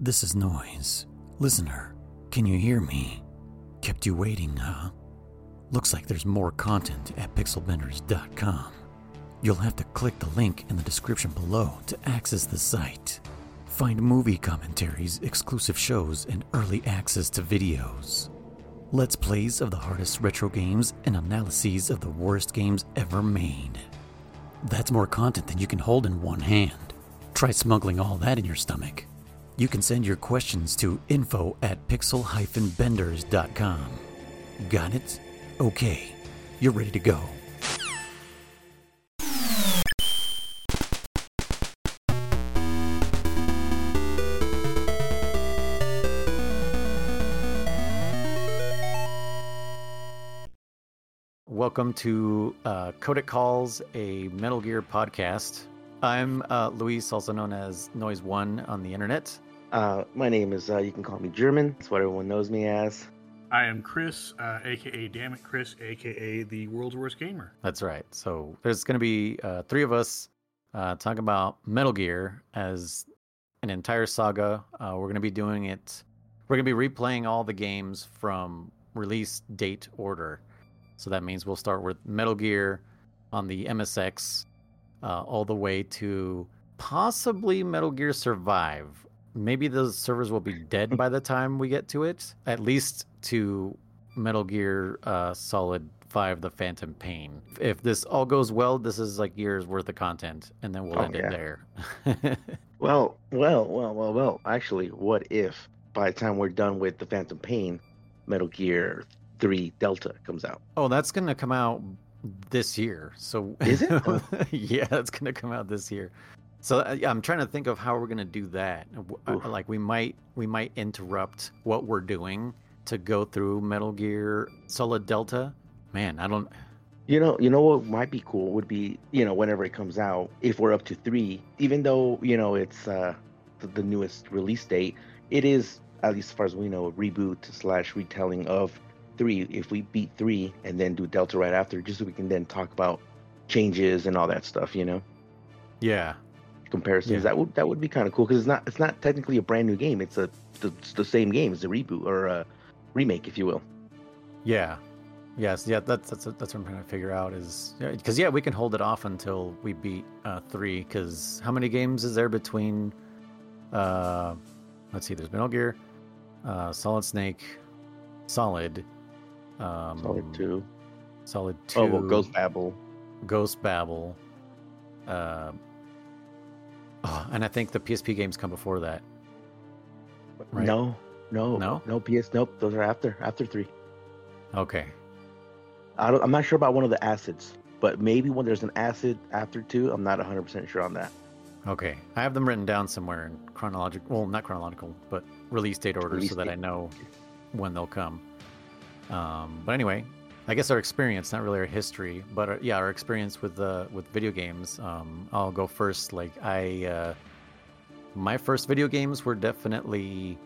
This is Noise. Listener, can you hear me? Kept you waiting, huh? Looks like there's more content at pixelbenders.com. You'll have to click the link in the description below to access the site. Find movie commentaries, exclusive shows, and early access to videos. Let's plays of the hardest retro games and analyses of the worst games ever made. That's more content than you can hold in one hand. Try smuggling all that in your stomach. You can send your questions to info at pixel-benders.com. Got it? Okay, you're ready to go. Welcome to uh, Codec Calls, a Metal Gear podcast. I'm uh, Luis, also known as Noise One on the internet. Uh, my name is, uh, you can call me German. That's what everyone knows me as. I am Chris, uh, aka Damn It Chris, aka the world's worst gamer. That's right. So there's going to be uh, three of us uh, talking about Metal Gear as an entire saga. Uh, we're going to be doing it. We're going to be replaying all the games from release date order. So that means we'll start with Metal Gear on the MSX, uh, all the way to possibly Metal Gear Survive. Maybe those servers will be dead by the time we get to it. At least to Metal Gear uh, Solid 5 The Phantom Pain. If this all goes well, this is like years worth of content, and then we'll Oh, end yeah. it there. Well, well, well, well, well. Actually, what if by the time we're done with the Phantom Pain, Metal Gear 3 Delta comes out? oh, that's going to come out this year. So Is it? Oh. yeah, it's going to come out this year. So uh, yeah, I'm trying to think of how we're going to do that. Uh, Oof. Like we might we might interrupt what we're doing to go through Metal Gear Solid Delta. Man, I don't You know, you know what might be cool would be, you know, whenever it comes out, if we're up to three, even though you know it's uh, the, the newest release date, it is at least as far as we know a reboot slash retelling of three. If we beat three and then do Delta right after, just so we can then talk about changes and all that stuff, you know, yeah. Comparisons. Yeah. That would that would be kind of cool because it's not it's not technically a brand new game. It's a the, it's the same game. It's a reboot or a remake, if you will. Yeah. Yes, yeah, that's that's that's what I'm trying to figure out is because yeah, we can hold it off until we beat uh, three. Because how many games is there between? Uh, let's see. There's Metal Gear, uh, Solid Snake, Solid, um, Solid two. Solid Two, Oh, well, Ghost Babel. Ghost Babel. Uh, oh, and I think the PSP games come before that. Right. No, no, No? no. PS. Nope. Those are after after three. Okay. I don't, I'm not sure about one of the acids, but maybe when there's an acid after two, I'm not 100 percent sure on that. Okay, I have them written down somewhere in chronological. Well, not chronological, but release date order, Release so that date. I know when they'll come. Um, but anyway, I guess our experience, not really our history, but our, yeah, our experience with uh, with video games. Um, I'll go first. Like I, uh, my first video games were definitely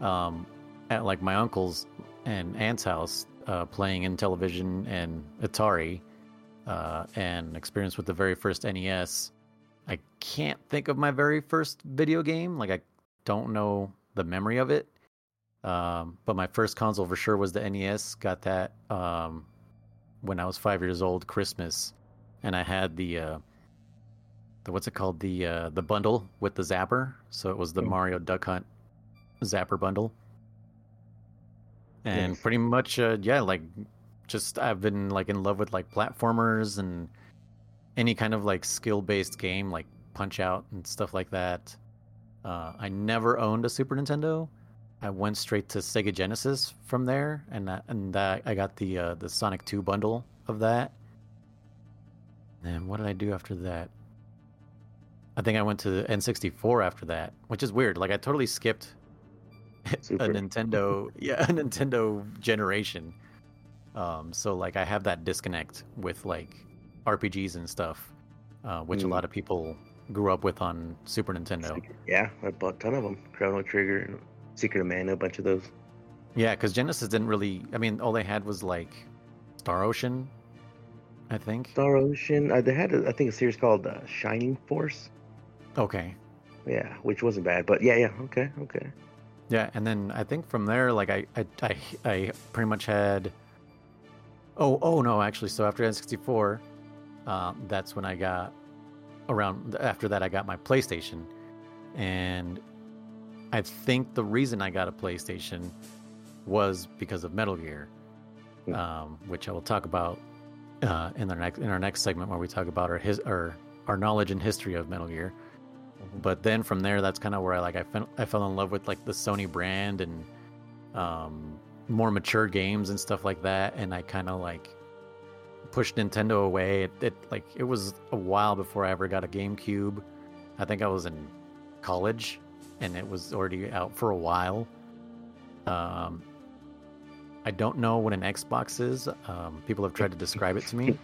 um, at like my uncle's and aunt's house, uh, playing Intellivision and Atari, uh, and experience with the very first NES. I can't think of my very first video game. Like I don't know the memory of it. Um, but my first console for sure was the NES. Got that um, when I was five years old, Christmas, and I had the uh, the what's it called the uh, the bundle with the zapper. So it was the Mm. Mario Duck Hunt zapper bundle, and pretty much uh, yeah, like just I've been like in love with like platformers and any kind of like skill based game like Punch Out and stuff like that. Uh, I never owned a Super Nintendo. I went straight to Sega Genesis from there, and that, and that I got the uh, the Sonic Two bundle of that. And what did I do after that? I think I went to the N64 after that, which is weird. Like I totally skipped a Nintendo, yeah, a Nintendo generation. Um, so like I have that disconnect with like RPGs and stuff, uh, which a Mm. lot of people grew up with on Super Nintendo. Yeah, I bought a ton of them. Chrono Trigger, Secret of Mana, a bunch of those. Yeah, because Genesis didn't really. I mean, all they had was like Star Ocean, I think. Star Ocean. Uh, they had, a, I think, a series called uh, Shining Force. Okay. yeah, which wasn't bad. But yeah, yeah, okay, okay. Yeah, and then I think from there, like I, I, I, I pretty much had. Oh, oh no! Actually, so after N64, um, that's when I got around. After that, I got my PlayStation, and I think the reason I got a PlayStation was because of Metal Gear, Hmm. um, which I will talk about uh, in our next in our next segment where we talk about our his our our knowledge and history of Metal Gear. But then from there, that's kind of where I like I fell I fell in love with like the Sony brand and um, more mature games and stuff like that, and I kind of like pushed Nintendo away. It, it like it was a while before I ever got a GameCube. I think I was in college, and it was already out for a while. Um, I don't know what an Xbox is. Um, people have tried to describe it to me,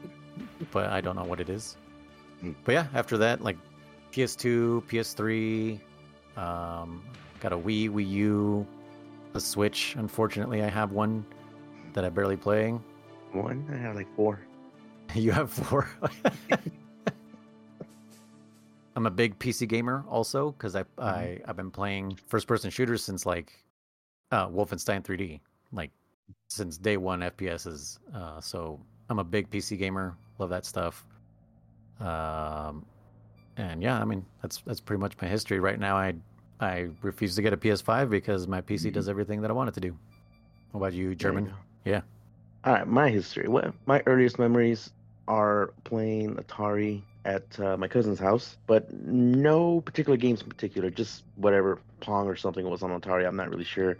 but I don't know what it is. But yeah, after that, like PS2, PS3, um, got a Wii, Wii U, a Switch. Unfortunately, I have one that I barely play. One, I have like four. You have four. I'm a big PC gamer also because I, I I've been playing first person shooters since like uh, Wolfenstein 3D, like since day one FPSs. Uh, so I'm a big PC gamer. Love that stuff. Um, and yeah, I mean that's that's pretty much my history. Right now, I I refuse to get a PS5 because my PC does everything that I want it to do. What about you, There you German? Yeah. All right, my history. What my earliest memories are playing Atari at uh, my cousin's house, but no particular games in particular, just whatever Pong or something was on Atari. I'm not really sure,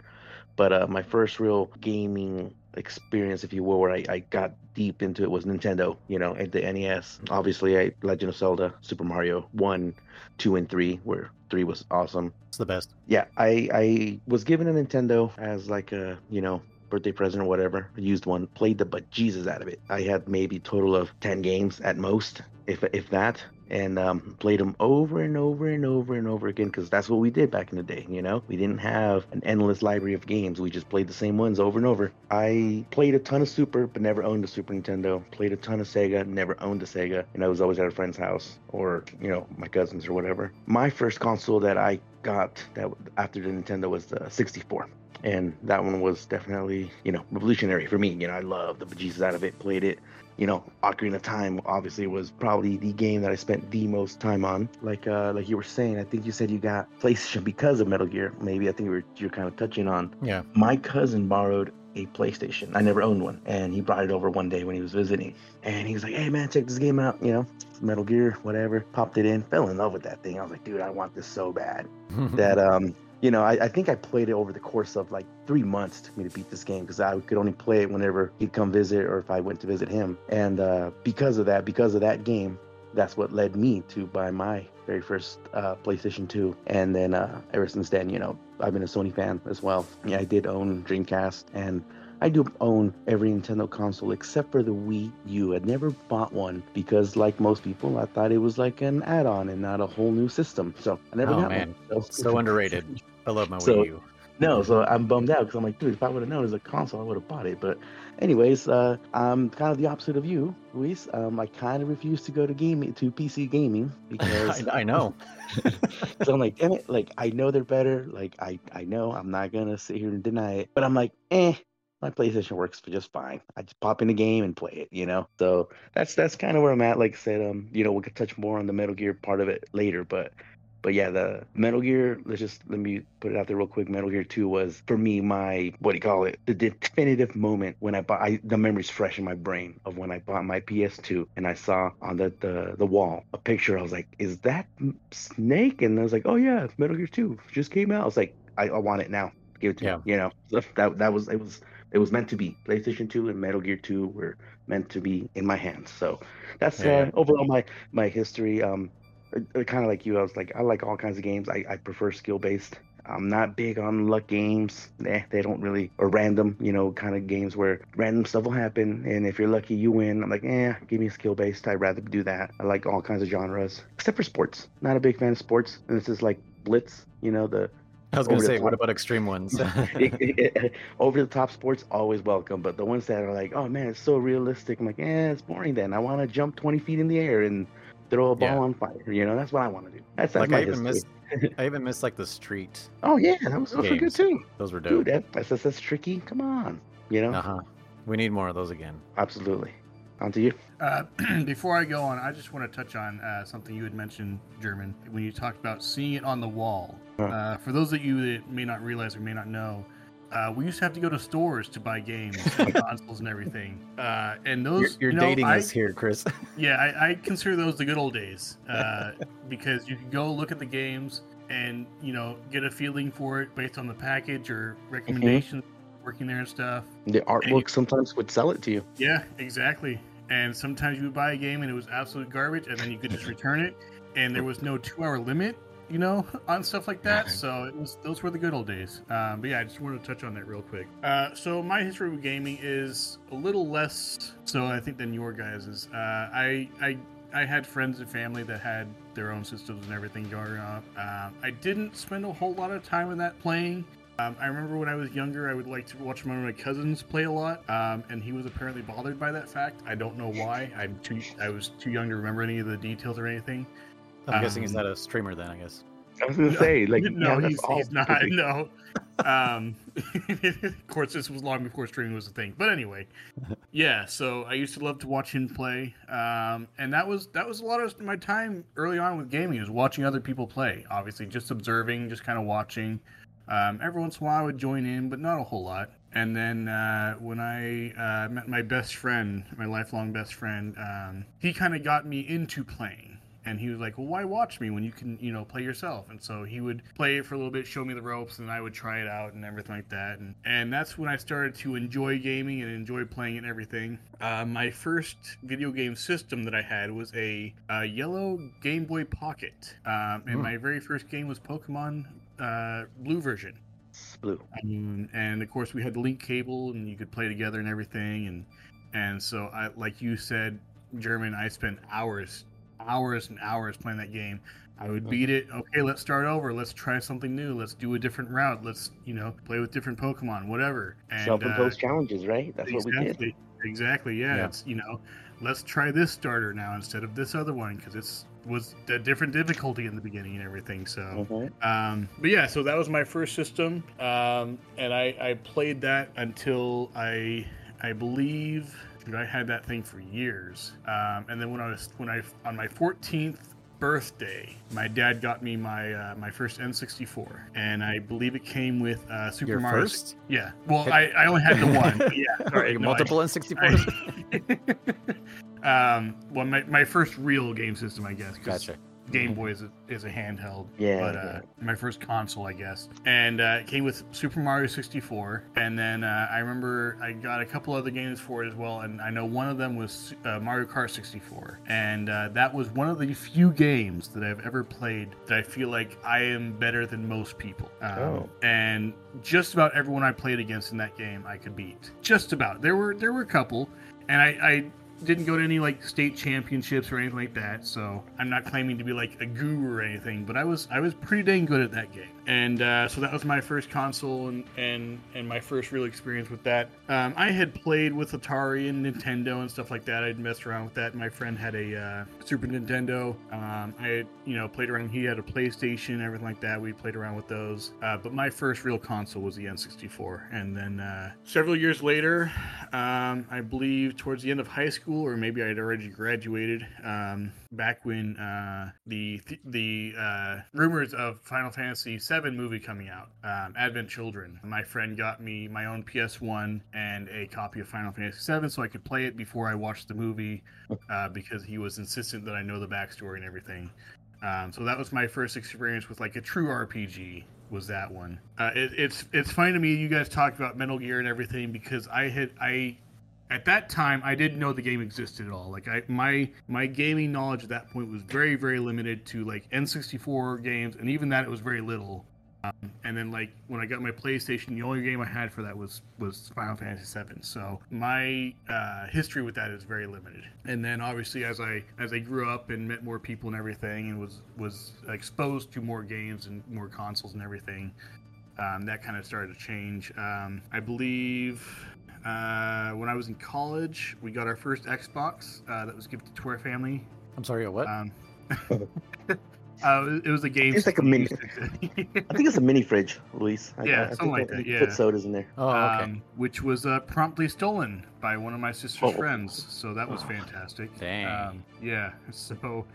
but uh, my first real gaming experience, if you will, where I, I got deep into it was Nintendo. You know, at the NES. Obviously, I Legend of Zelda, Super Mario one, two, and three, where three was awesome It's the best. yeah i i was given a nintendo as like a you know birthday present or whatever used one played the but Jesus out of it. I had maybe total of 10 games at most if if that. And um, played them over and over and over and over again because that's what we did back in the day you know? We didn't have an endless library of games. We just played the same ones over and over. I played a ton of super but never owned a super nintendo. Played a ton of sega never owned a sega. And i was always at a friend's house or you know my cousins or whatever. My first console that i got that after the nintendo was the 64 and that one was definitely you know revolutionary for me you know i loved the bejesus out of it played it you know ocarina of time obviously was probably the game that i spent the most time on like uh like you were saying i think you said you got playstation because of metal gear maybe i think you were you're kind of touching on Yeah. my cousin borrowed a PlayStation. I never owned one, and he brought it over one day when he was visiting. And he was like, "Hey man, check this game out. You know, Metal Gear, whatever." Popped it in, fell in love with that thing. I was like, "Dude, I want this so bad." That um, you know, I, I think I played it over the course of like three months took me to beat this game because I could only play it whenever he'd come visit or if I went to visit him. And uh, because of that, because of that game, that's what led me to buy my very first uh, PlayStation 2. And then uh, ever since then, you know, I've been a Sony fan as well. Yeah, I did own Dreamcast and I do own every Nintendo console except for the Wii U. I never bought one because, like most people, I thought it was like an add-on and not a whole new system. So I never Oh, got man. one. so underrated. I love my So- Wii U. No, so I'm bummed out because I'm like, dude, if I would have known it was a console, I would have bought it. But, anyways, uh, I'm kind of the opposite of you, Luis. Um, I kind of refuse to go to gaming to PC gaming because I, I know. so I'm like, damn it, like I know they're better. Like I, I know I'm not gonna sit here and deny it, but I'm like, eh, my PlayStation works just fine. I just pop in the game and play it, you know. So that's that's kind of where I'm at. Like I said, um, you know, we could touch more on the Metal Gear part of it later, but but yeah, the Metal Gear. Let's just let me put it out there real quick. Metal Gear Two was for me my what do you call it? The definitive moment when I bought. I, the memory's fresh in my brain of when I bought my PS2 and I saw on the the the wall a picture. I was like, is that Snake? And I was like, oh yeah, Metal Gear Two just came out. I was like, I, I want it now. Give it to Yeah. me. You know, so that that was it was it was meant to be. PlayStation 2 and Metal Gear 2 were meant to be in my hands. So that's Yeah. uh, overall my my history. Um, kind of like you, I was like, I like all kinds of games. I, I prefer skill based. I'm not big on luck games. Eh, they don't really or random, you know, kind of games where random stuff will happen, and if you're lucky, you win. I'm like, eh, give me a skill based. I'd rather do that. I like all kinds of genres, except for sports. Not a big fan of sports. And this is like Blitz, you know, the I was gonna say, what about extreme ones? over the top sports always welcome but the ones that are like oh man it's so realistic i'm like eh it's boring then i want to jump 20 feet in the air and throw a ball Yeah. on fire. You know, that's what I want to do. That's, that's Like my I even history. miss, I even miss like the street. Oh yeah, that was those were good games. too. Those were dope. Dude, that, SSX Tricky. Come on, you know, Uh huh. We need more of those again. absolutely. On to you. Uh, before I go on, I just want to touch on uh, something you had mentioned, German, when you talked about seeing it on the wall. Huh. Uh, for those of you that may not realize or may not know, uh, we used to have to go to stores to buy games, and consoles, and everything. Uh, and You're, those, you're you know, dating I, us here, Chris. Yeah, I, I consider those the good old days uh, because you could go look at the games and you know get a feeling for it based on the package or recommendations working there and stuff. The artwork sometimes would sell it to you. Yeah, exactly. And sometimes you would buy a game and it was absolute garbage, and then you could just return it, and there was no two-hour limit, you know, on stuff like that. So it was those were the good old days. Um, but yeah, I just wanted to touch on that real quick. Uh, so my history with gaming is a little less so I think than your guys's. Uh, I I I had friends and family that had their own systems and everything going on. Um, I didn't spend a whole lot of time in that playing. Um, I remember when I was younger, I would like to watch one of my cousins play a lot, um, and he was apparently bothered by that fact. I don't know why. I'm too. I was too young to remember any of the details or anything. I'm guessing he's Um, not a streamer then. I guess. I was gonna say, like, no, yeah, he's, he's not. goofy. No. Um, of course, this was long before streaming was a thing. But anyway, yeah. So I used to love to watch him play, um, and that was that was a lot of my time early on with gaming is watching other people play. Obviously, just observing, just kind of watching. Um, every once in a while, I would join in, but not a whole lot. And then uh, when I uh, met my best friend, my lifelong best friend, um, he kind of got me into playing and he was like, "Well, why watch me when you can, you know, play yourself?" And so he would play it for a little bit, show me the ropes, and I would try it out and everything like that. And and that's when I started to enjoy gaming and enjoy playing and everything. Uh, my first video game system that I had was a, uh yellow Game Boy Pocket, um, and Hmm. my very first game was Pokemon uh, Blue version. Blue. Um, and of course, we had the link cable, and you could play together and everything. And and so, I like you said, German, I spent hours, hours and hours playing that game. I would beat it. Okay, let's start over. Let's try something new. Let's do a different route. Let's you know play with different Pokemon, whatever. And uh, Self-imposed challenges, right? That's what we did. exactly, exactly. Yeah, Yeah. it's you know, let's try this starter now instead of this other one because it's was a different difficulty in the beginning and everything. So. Mhm. Um, but yeah, so that was my first system, um, and I, I played that until I I believe dude, I had that thing for years. Um, and then when I was when I on my 14th birthday, my dad got me my uh, my first N64, and I believe it came with uh, Super Your Mario. first? Yeah. Well, I, I only had the one. yeah. Sorry. Like no, I- multiple N64s. um, well, my, my first real game system, I guess. gotcha. Game Boy is a, is a handheld. Yeah, But uh, yeah. my first console, I guess. And uh, it came with Super Mario 64. And then uh, I remember I got a couple other games for it as well. And I know one of them was uh, Mario Kart 64. And uh, that was one of the few games that I've ever played that I feel like I am better than most people. Um, Oh. And just about everyone I played against in that game, I could beat. Just about. There were there were a couple, and I, I didn't go to any like state championships or anything like that. So I'm not claiming to be like a guru or anything, but I was I was pretty dang good at that game. And uh, so that was my first console and and and my first real experience with that. Um, I had played with Atari and Nintendo and stuff like that. I'd messed around with that. My friend had a uh, Super Nintendo. Um, I had you know played around. He had a PlayStation, everything like that. We played around with those. Uh, but my first real console was the N64. And then uh, several years later, um, I believe towards the end of high school, or maybe I had already graduated. Back when uh, the the uh, rumors of Final Fantasy VII movie coming out, um, Advent Children. My friend got me my own PS1 and a copy of Final Fantasy VII, so I could play it before I watched the movie, uh, because he was insistent that I know the backstory and everything. Um, so that was my first experience with like a true RPG. Was that one? Uh, it, it's it's funny to me you guys talked about Metal Gear and everything because I had I at that time I didn't know the game existed at all. Like I my my gaming knowledge at that point was very very limited to like N64 games, and even that it was very little. Um, and then like when I got my PlayStation, the only game I had for that was was Final Fantasy VII. So my uh, history with that is very limited. And then obviously as I as I grew up and met more people and everything, and was was exposed to more games and more consoles and everything, um, that kind of started to change. Um, I believe uh, when I was in college, we got our first Xbox uh, that was gifted to our family. I'm sorry, a what? Um, uh, it was a game. It's like a mini- used I think it's a mini fridge, Luis. I, Yeah, I think something like they that, Put sodas in there. oh, okay. um, which was uh, promptly stolen by one of my sister's Oh. friends. So that was fantastic. Dang. Um, yeah. So.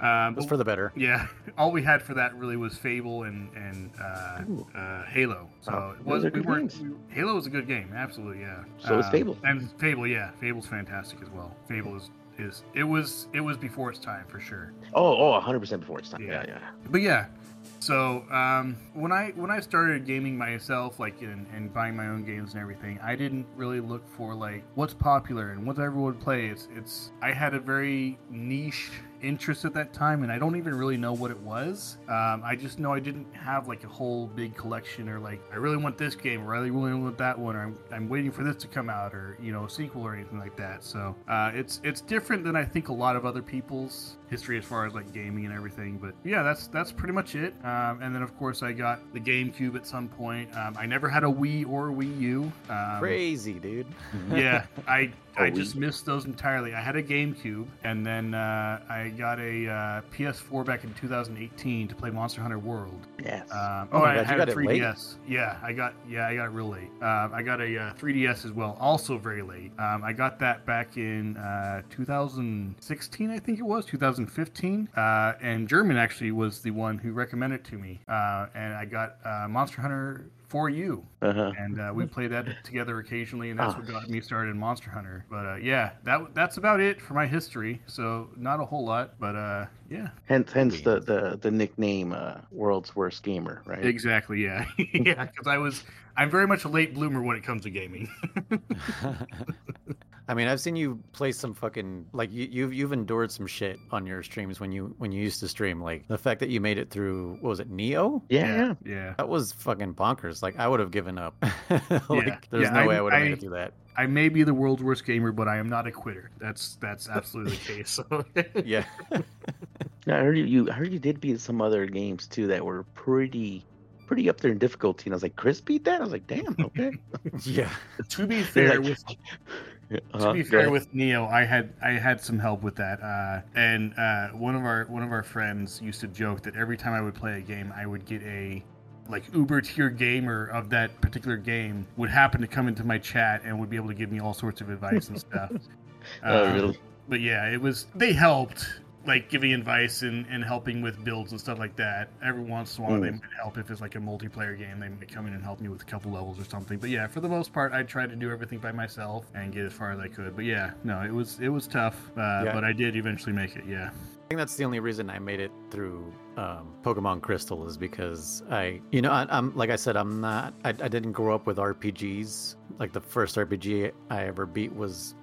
Um, That's but- for the better. yeah, all we had for that really was Fable and and uh, uh, Halo. So Oh, it was we good weren't. we- Halo was a good game, absolutely, yeah. Um, So is Fable. And Fable, yeah, Fable's fantastic as well. Fable is is it was it was before its time for sure. Oh, oh, 100 percent before it's time. Yeah. Yeah, yeah. But yeah, so um, when I when I started gaming myself, like and, and buying my own games and everything, I didn't really look for like what's popular and what everyone plays. It's I had a very niche interest at that time, and I don't even really know what it was. Um, I just know I didn't have like a whole big collection or like I really want this game or I really want that one or I'm, I'm waiting for this to come out or you know a sequel or anything like that. So uh, it's it's different than I think a lot of other people's history as far as like gaming and everything. But yeah, that's that's pretty much it. Um, and then of course I got the GameCube at some point. Um, I never had a Wii or Wii U. Um, Crazy, dude. yeah, I I Oh, just missed those entirely. I had a GameCube, and then uh, I got a uh, PS4 back in 2018 to play Monster Hunter World. Yes. Um, Oh oh, my I God, you had got a 3DS. Yeah, I got yeah, I got it real late. Um, I got a uh, 3DS as well, also very late. Um, I got that back in uh, 2016, I think it was 2015. Uh, and German actually was the one who recommended it to me. Uh, and I got uh, Monster Hunter for you Uh-huh. and uh, we played that together occasionally, and that's Ah. what got me started in Monster Hunter. But uh, yeah, that that's about it for my history. So not a whole lot, but uh, yeah, Hence, hence the, the the nickname uh, "World's Worst Gamer," right? exactly, yeah, yeah. Because I was, I'm very much a late bloomer when it comes to gaming. I mean, I've seen you play some fucking like you, you've you've endured some shit on your streams when you when you used to stream. Like the fact that you made it through what was it, Neo? Yeah, yeah. yeah. That was fucking bonkers. Like I would have given up. like Yeah. there's Yeah, no I- way I would have I- made it through that. I may be the world's worst gamer, but I am not a quitter. That's that's absolutely the case. So Yeah. Yeah, I heard you, you. I heard you did beat some other games too that were pretty, pretty up there in difficulty. And I was like, Chris beat that. I was like, damn, okay. yeah. to be fair, like- with Uh-huh, to be fair with Neo, I had I had some help with that, uh, and uh, one of our one of our friends used to joke that every time I would play a game, I would get a like Uber tier gamer of that particular game would happen to come into my chat and would be able to give me all sorts of advice and stuff. Oh, Um, really? But yeah, it was they helped like giving advice and, and helping with builds and stuff like that. Every once in a while, they Mm. might help if it's like a multiplayer game. They might come in and help me with a couple levels or something. But yeah, for the most part, I tried to do everything by myself and get as far as I could. But yeah, no, it was it was tough, uh, Yeah. but I did eventually make it. Yeah, I think that's the only reason I made it through um, Pokemon Crystal is because I, you know, I, I'm like I said, I'm not. I, I didn't grow up with RPGs. Like the first RPG I ever beat was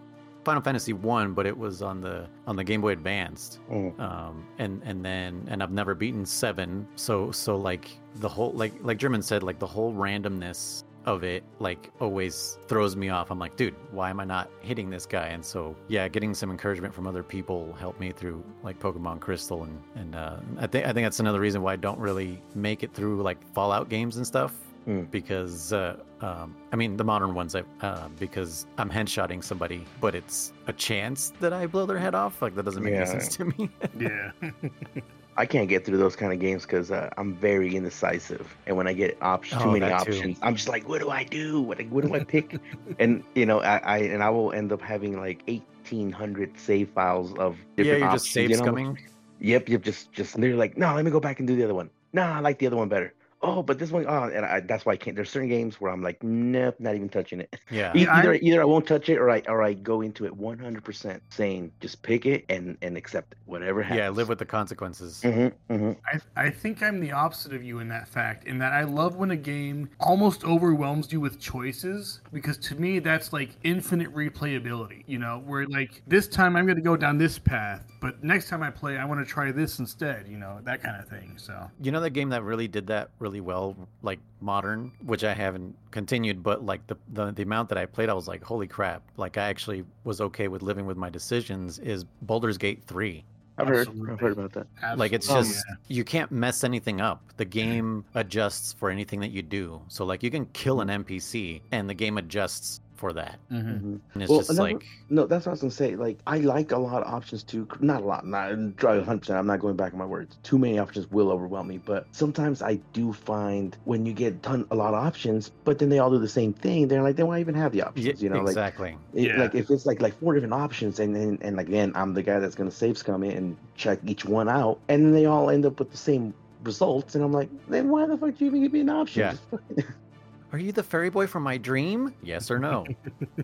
Final Fantasy One, but it was on the on the Game Boy Advanced. Mm. Um, and and then and I've never beaten seven. So so like the whole like like German said, like the whole randomness of it like always throws me off. I'm like, dude, why am I not hitting this guy? And so yeah, getting some encouragement from other people helped me through like Pokemon Crystal and and uh, I think I think that's another reason why I don't really make it through like Fallout games and stuff. Hmm. Because uh, um, I mean the modern ones, I, uh, because I'm headshotting somebody, but it's a chance that I blow their head off. Like that doesn't make Yeah. any sense to me. yeah, I can't get through those kind of games because uh, I'm very indecisive, and when I get options, too Oh, many that too. options, I'm just like, what do I do? What what do I pick? and you know, I, I and I will end up having like 1,800 save files of different yeah, you're options. just save you know? scumming. Yep, yep. Just just they're like, no, let me go back and do the other one. No, I like the other one better. Oh, but this one, oh, and I, that's why I can't. There's certain games where I'm like, nope, not even touching it. Yeah. E- Yeah, I- either either I won't touch it, or I or I go into it 100% saying just pick it and and accept it, whatever happens. Yeah, live with the consequences. Mm-hmm, mm-hmm. I, I think I'm the opposite of you in that fact, in that I love when a game almost overwhelms you with choices, because to me, that's like infinite replayability, you know, where like this time I'm going to go down this path, but next time I play, I want to try this instead, you know, that kind of thing. So, You know that game that really did that really well, like modern, which I haven't continued, but like the, the the amount that I played, I was like, holy crap! Like I actually was okay with living with my decisions. Is Baldur's Gate three? I've heard, I've heard about that. Like it's absolutely. just you can't mess anything up. The game adjusts for anything that you do. So like you can kill an mm-hmm. NPC and the game adjusts for that. Mm-hmm. Mhm. And it's Well, just another- like No, that's what I was gonna say. Like, I like a lot of options too. Not a lot, not hundred percent. I'm not going back on my words. Too many options will overwhelm me. But sometimes I do find when you get ton a lot of options, but then they all do the same thing. They're like, then why even have the options? you know, like exactly. it- Yeah. like if it's like like four different options, and then and again, I'm the guy that's gonna save scum it and check each one out, and then they all end up with the same results, and I'm like, then why the fuck do you even give me an option? Yeah. Just fucking- Are you the fairy boy from my dream? Yes or no?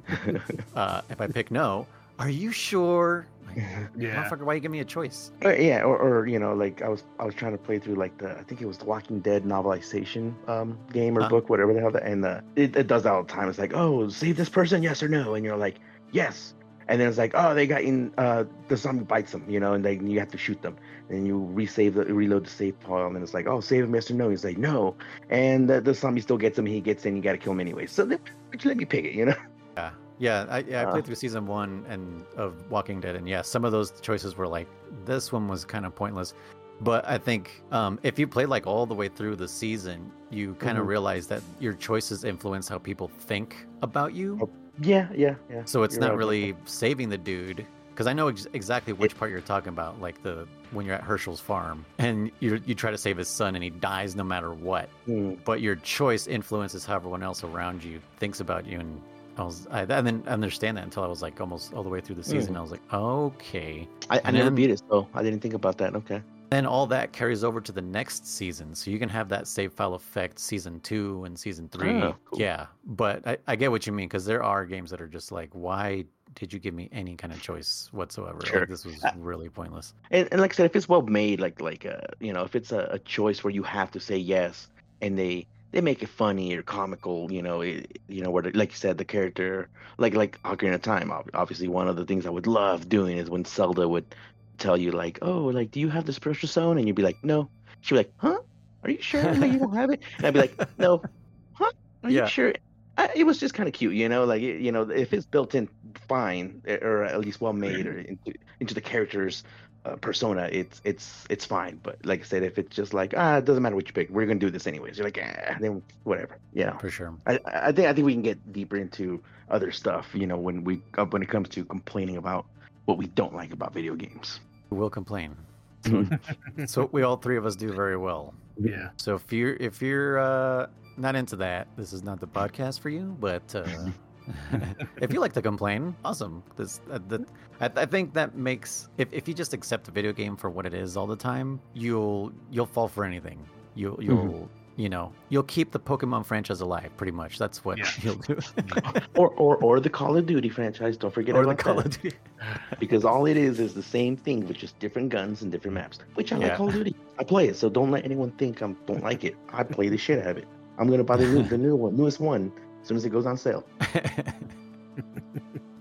uh, if I pick no, are you sure? Like, Yeah. Motherfucker, why you give me a choice? Or, yeah, or, or you know, like I was I was trying to play through like the I think it was the Walking Dead novelization um game or Uh. book, whatever the hell that and uh, it, it does that all the time. It's like, oh, save this person, yes or no, and you're like, yes, and then it's like, oh, they got in, uh, the zombie bites them, you know, and they you have to shoot them, and you resave the reload the save file, and then it's like, oh, save him, yes or no. He's like, no, and the, the zombie still gets him, he gets in, you got to kill him anyway. So you let me pick it, you know. Yeah, yeah. I, yeah, I Uh. played through season one and of Walking Dead, and yeah, some of those choices were like this one was kind of pointless. But I think um, if you play like all the way through the season, you kind of Mhm. realize that your choices influence how people think about you. Oh, Yeah, yeah, yeah. So it's You're not right really saving the dude because I know ex- exactly which part you're talking about, like the when you're at Hershel's farm and you you try to save his son and he dies no matter what. Hmm. But your choice influences how everyone else around you thinks about you. And I was I, I didn't understand that until I was like almost all the way through the season. I was like, okay. I, I never then- beat it, so I didn't think about that. Okay. Then all that carries over to the next season, so you can have that save file effect season two and season three. Oh, cool. Yeah, but I, I get what you mean because there are games that are just like, why did you give me any kind of choice whatsoever? Sure. Like, this was Uh, really pointless. And, and like I said, if it's well made, like like uh, you know, if it's a, a choice where you have to say yes, and they they make it funny or comical, you know, it, you know, where the, like you said, the character, like like Ocarina of Time, obviously one of the things I would love doing is when Zelda would tell you like, oh, like, do you have the spiritual stone? And you'd be like, no. She'd be like, huh? Are you sure? Like, you don't have it? And I'd be like, no. Huh? Are Yeah. you sure? I, it was just kind of cute, you know, like you know, if it's built in fine eh, or at least well made or into into the character's uh, persona, it's it's it's fine. But like I said, if it's just like ah, it doesn't matter what you pick, we're gonna do this anyways. You're like ah, then whatever, you know. For sure. I I think I think we can get deeper into other stuff, you know, when we uh, when it comes to complaining about what we don't like about video games. We'll complain. So we all three of us do very well. Yeah. So if you're if you're uh, not into that, this is not the podcast for you. But uh, if you like to complain, awesome. This uh, the, I, I think that makes if, if you just accept a video game for what it is all the time, you'll you'll fall for anything. You'll you'll you know you'll keep the Pokemon franchise alive. Pretty much, that's what Yeah. you'll do. or, or or the Call of Duty franchise. Don't forget or the Call that. of Duty. because all it is is the same thing with just different guns and different maps. Which I Yeah. like Call of Duty. I play it, so don't let anyone think I don't like it. I play the shit out of it. I'm gonna buy the new, the new one, newest one, as soon as it goes on sale.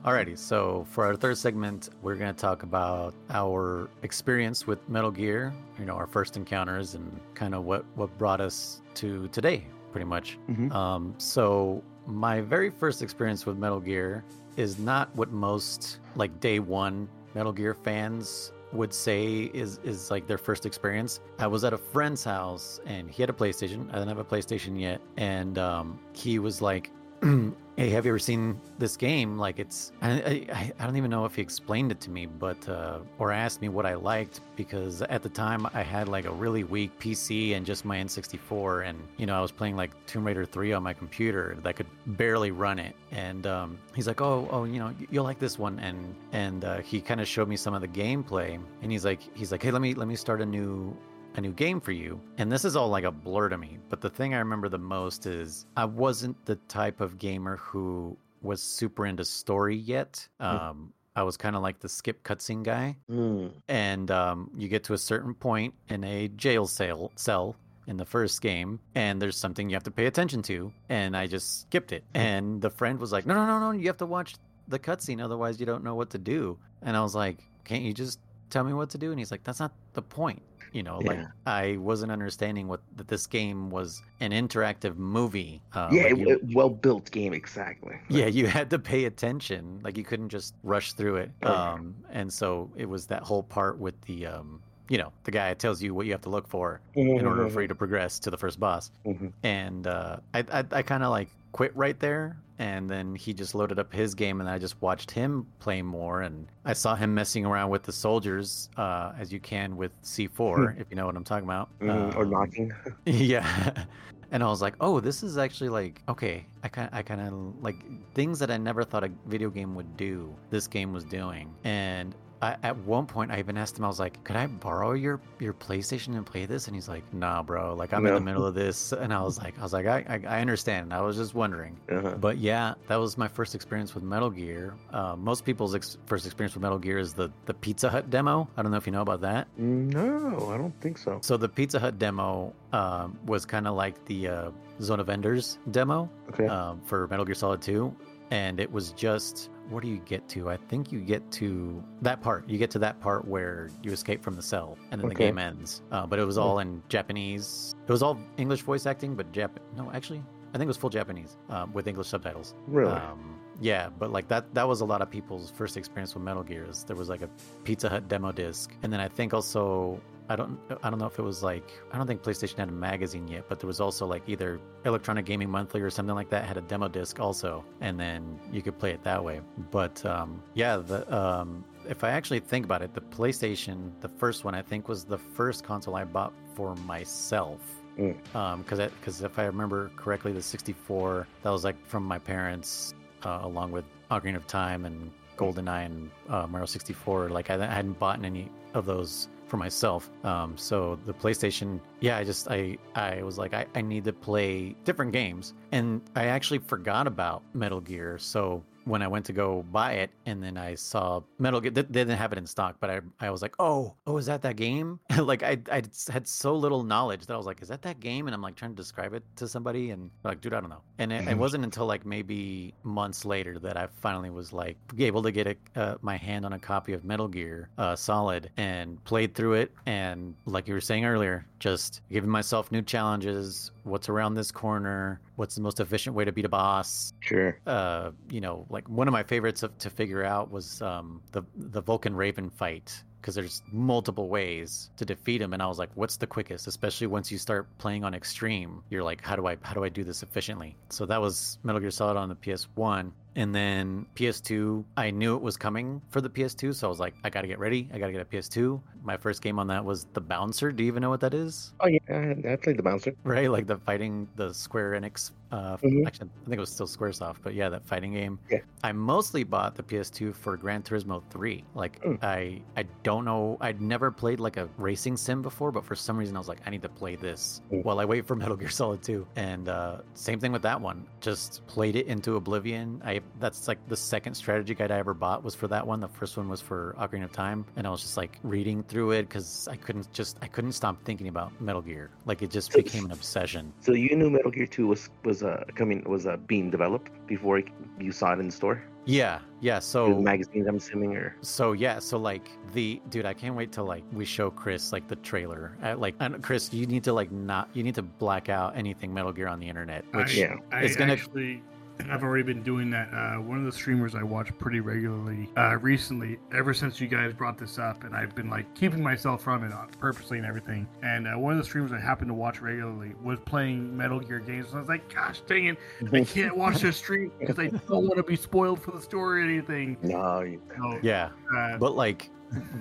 Alrighty, so for our third segment, we're going to talk about our experience with Metal Gear, you know, our first encounters and kind of what, what brought us to today, pretty much. Mhm. Um, so, my very first experience with Metal Gear is not what most, like, day one Metal Gear fans would say is is like their first experience. I was at a friend's house and he had a PlayStation. I didn't have a PlayStation yet, and um, he was like, "Hey, have you ever seen this game? Like, it's I, I I don't even know if he explained it to me, but uh, or asked me what I liked because at the time I had like a really weak PC and just my N64, and you know I was playing like Tomb Raider 3 on my computer that could barely run it. And um, he's like, "Oh, oh, you know, you'll like this one," and and uh, he kind of showed me some of the gameplay, and he's like, he's like, "Hey, let me let me start a new." A new game for you. And this is all like a blur to me. But the thing I remember the most is I wasn't the type of gamer who was super into story yet. Um, I was kind of like the skip cutscene guy. Mm. And um, you get to a certain point in a jail cell, cell in the first game, and there's something you have to pay attention to. And I just skipped it. And the friend was like, no, no, no, no, you have to watch the cutscene. Otherwise, you don't know what to do. And I was like, can't you just tell me what to do? And he's like, that's not the point. You know, like I wasn't understanding what that this game was an interactive movie. Uh, yeah, like you- well built game exactly. yeah, you had to pay attention. Like you couldn't just rush through it. Oh, yeah. Um, and so it was that whole part with the, um, you know, the guy tells you what you have to look for in order for you to progress to the first boss. Mhm. And uh, I, I, I kind of like quit right there and then he just loaded up his game and i just watched him play more and i saw him messing around with the soldiers uh, as you can with c4 if you know what i'm talking about. Or Um, knocking. yeah. And i was like oh this is actually like okay i kind i kind of like things that i never thought a video game would do this game was doing. And I, at one point, I even asked him. I was like, "Could I borrow your your PlayStation and play this?" And he's like, "Nah, bro. Like I'm in the middle of this." And I was like, "I was like, I I, I understand. I was just wondering." Uh-huh. But yeah, that was my first experience with Metal Gear. Uh, most people's ex- first experience with Metal Gear is the the Pizza Hut demo. I don't know if you know about that. No, I don't think so. So the Pizza Hut demo um, was kind of like the uh, Zone of Enders demo Okay. um, for Metal Gear Solid 2, and it was just where do you get to? I think you get to that part. You get to that part where you escape from the cell, and then the game ends. Uh, but it was all in Japanese. It was all English voice acting, but Jap. No, actually, I think it was full Japanese um, with English subtitles. really? Um, yeah, but like that that was a lot of people's first experience with Metal Gears. There was like a Pizza Hut demo disc, and then I think also I don't I don't know if it was like I don't think PlayStation had a magazine yet, but there was also like either Electronic Gaming Monthly or something like that had a demo disc also, and then you could play it that way. But um, yeah, the um, if I actually think about it, the PlayStation, the first one I think was the first console I bought for myself Mm. because because if I remember correctly, the 64 that was like from my parents, uh, along with Ocarina of Time and GoldenEye and uh, Mario 64. Like I, I hadn't bought any of those for myself. Um, so the PlayStation, yeah, I just I I was like I, I need to play different games, and I actually forgot about Metal Gear. So when I went to go buy it, and then I saw Metal Gear, they didn't have it in stock, but I I was like, oh oh, is that that game? like I I had so little knowledge that I was like, is that that game? And I'm like trying to describe it to somebody, and like, dude, I don't know. And it, it wasn't until like maybe months later that I finally was like able to get a, uh, my hand on a copy of Metal Gear uh, Solid and played through it. And like you were saying earlier, just giving myself new challenges. What's around this corner? What's the most efficient way to beat a boss? Sure. uh, you know, like one of my favorites of, to figure out was um, the the Vulcan Raven fight because there's multiple ways to defeat him, and I was like, what's the quickest? Especially once you start playing on extreme, you're like, how do I how do I do this efficiently? So that was Metal Gear Solid on the PS1. And then PS2, I knew it was coming for the PS2, so I was like, I gotta get ready. I gotta get a PS2. My first game on that was The Bouncer. Do you even know what that is? Oh yeah, I, I played the bouncer. right? Like the fighting, the Square Enix. Uh, Mhm. Actually, I think it was still SquareSoft, but yeah, that fighting game. Yeah. I mostly bought the PS2 for Gran Turismo 3. Like, Mm. I I don't know. I'd never played like a racing sim before, but for some reason I was like, I need to play this Mm. while I wait for Metal Gear Solid 2. And uh, same thing with that one. Just played it into oblivion. I that's like the second strategy guide I ever bought was for that one. The first one was for Ocarina of Time, and I was just like reading through it because I couldn't just I couldn't stop thinking about Metal Gear. Like it just became an obsession. So you knew Metal Gear Two was was uh, coming was uh, being developed before it, you saw it in the store. Yeah, yeah. Through the So magazines, I'm assuming, or so yeah. So like the dude, I can't wait till like we show Chris like the trailer. Uh, like and Chris, you need to like not you need to black out anything Metal Gear on the internet. Which I, yeah. I It's gonna- actually, I've already been doing that. Uh, one of the streamers I watch pretty regularly uh, recently, ever since you guys brought this up, and I've been like keeping myself from it uh, purposely and everything. And uh, one of the streamers I happen to watch regularly was playing Metal Gear games, and I was like, "Gosh dang it, I can't watch this stream because I don't want to be spoiled for the story or anything." no, you- So, yeah, uh, but like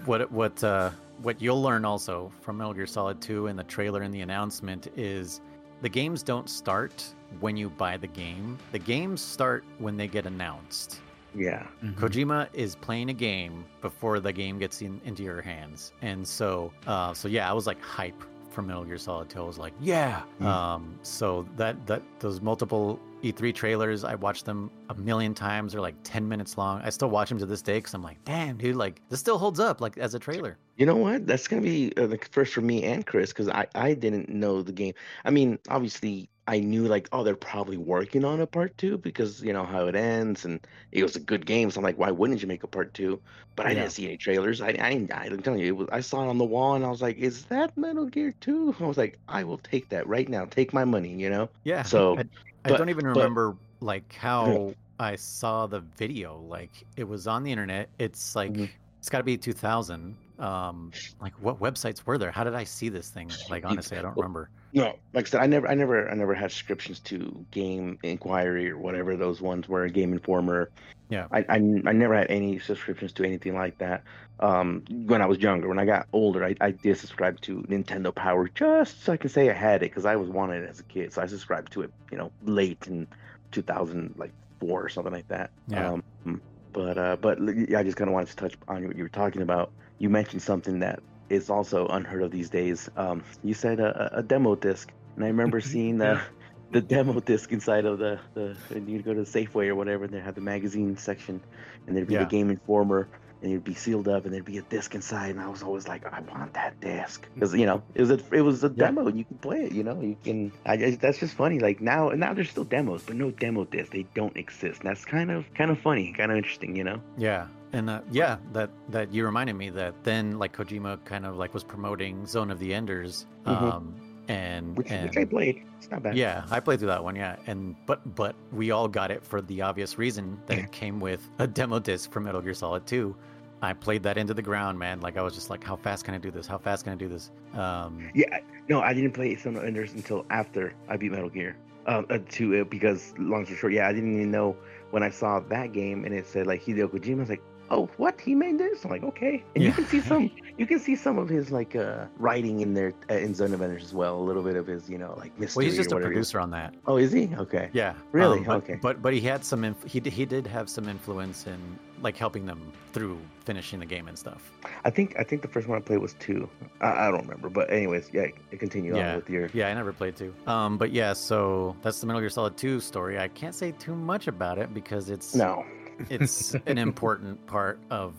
what what uh what you'll learn also from Metal Gear Solid 2 and the trailer and the announcement is the games don't start when you buy the game. The games start when they get announced. yeah, mhm. Kojima is playing a game before the game gets in, into your hands, and so, uh, so yeah, I was like hype for Metal Gear Solid 2. I was like, yeah. Mm. Um, so that that those multiple E3 trailers, I watched them a million times. They're like 10 minutes long. I still watch them to this day because I'm like, damn, dude, like this still holds up, like as a trailer. You know what? That's gonna be uh, the first for me and Chris because I I didn't know the game. I mean, obviously I knew like oh they're probably working on a part two because you know how it ends and it was a good game. So I'm like, why wouldn't you make a part two? But I Yeah. didn't see any trailers. I I I am telling you, it was, I saw it on the wall and I was like, is that Metal Gear Two? I was like, I will take that right now. Take my money. You know. Yeah. So, I, I but- don't even but- remember like how I saw the video. Like it was on the internet. It's like Mhm. it's got to be 2000 Um, like what websites were there? How did I see this thing? Like honestly, I don't remember. No, like I said, I never, I never, I never had subscriptions to Game Inquiry or whatever those ones were, Game Informer. Yeah. I, I, I never had any subscriptions to anything like that. Um, when I was younger, when I got older, I, I did subscribe to Nintendo Power just so I can say I had it because I was wanted it as a kid. So I subscribed to it, you know, late in 2000, like four or something like that. Yeah. Um, but uh, but yeah, I just kind of wanted to touch on what you were talking about. You mentioned something that is also unheard of these days. Um, you said a, a demo disc, and I remember seeing the the demo disc inside of the the. And you'd go to the Safeway or whatever, and they had the magazine section, and there'd be Yeah. the Game Informer, and it'd be sealed up, and there'd be a disc inside, and I was always like, I want that disc because you know it was a it was a Yeah. demo, and you can play it. You know, you can. I just, that's just funny. Like now now there's still demos, but no demo disc. They don't exist. And that's kind of kind of funny, kind of interesting. You know. Yeah, and uh, yeah, that that you reminded me that then like Kojima kind of like was promoting Zone of the Enders, Mhm. um, and Which, and which I played. It's not bad. yeah, I played through that one. Yeah, and but but we all got it for the obvious reason that it came with a demo disc for Metal Gear Solid 2. I played that into the ground, man. Like I was just like, how fast can I do this? How fast can I do this? Um, Yeah, no, I didn't play Zone of the Enders until after I beat Metal Gear. Uh, uh, to it because long story short, yeah, I didn't even know when I saw that game and it said like Hideo Kojima. I was like, oh, what? He made this? I'm like, okay. And you can see some, you can see some of his like uh writing in there uh, in Zone of Enders as well. A little bit of his, you know, like mystery. well, he's just a producer on that. Oh, is he? Okay. Yeah. Really? Um, but, Okay. But but he had some inf- he did, he did have some influence in like helping them through finishing the game and stuff. I think I think the first one I played was two. I, I don't remember, but anyways, yeah, continue Yeah. on with your. Yeah, I never played two. Um, but yeah, so that's the Metal Gear Solid 2 story. I can't say too much about it because it's No. It's an important part of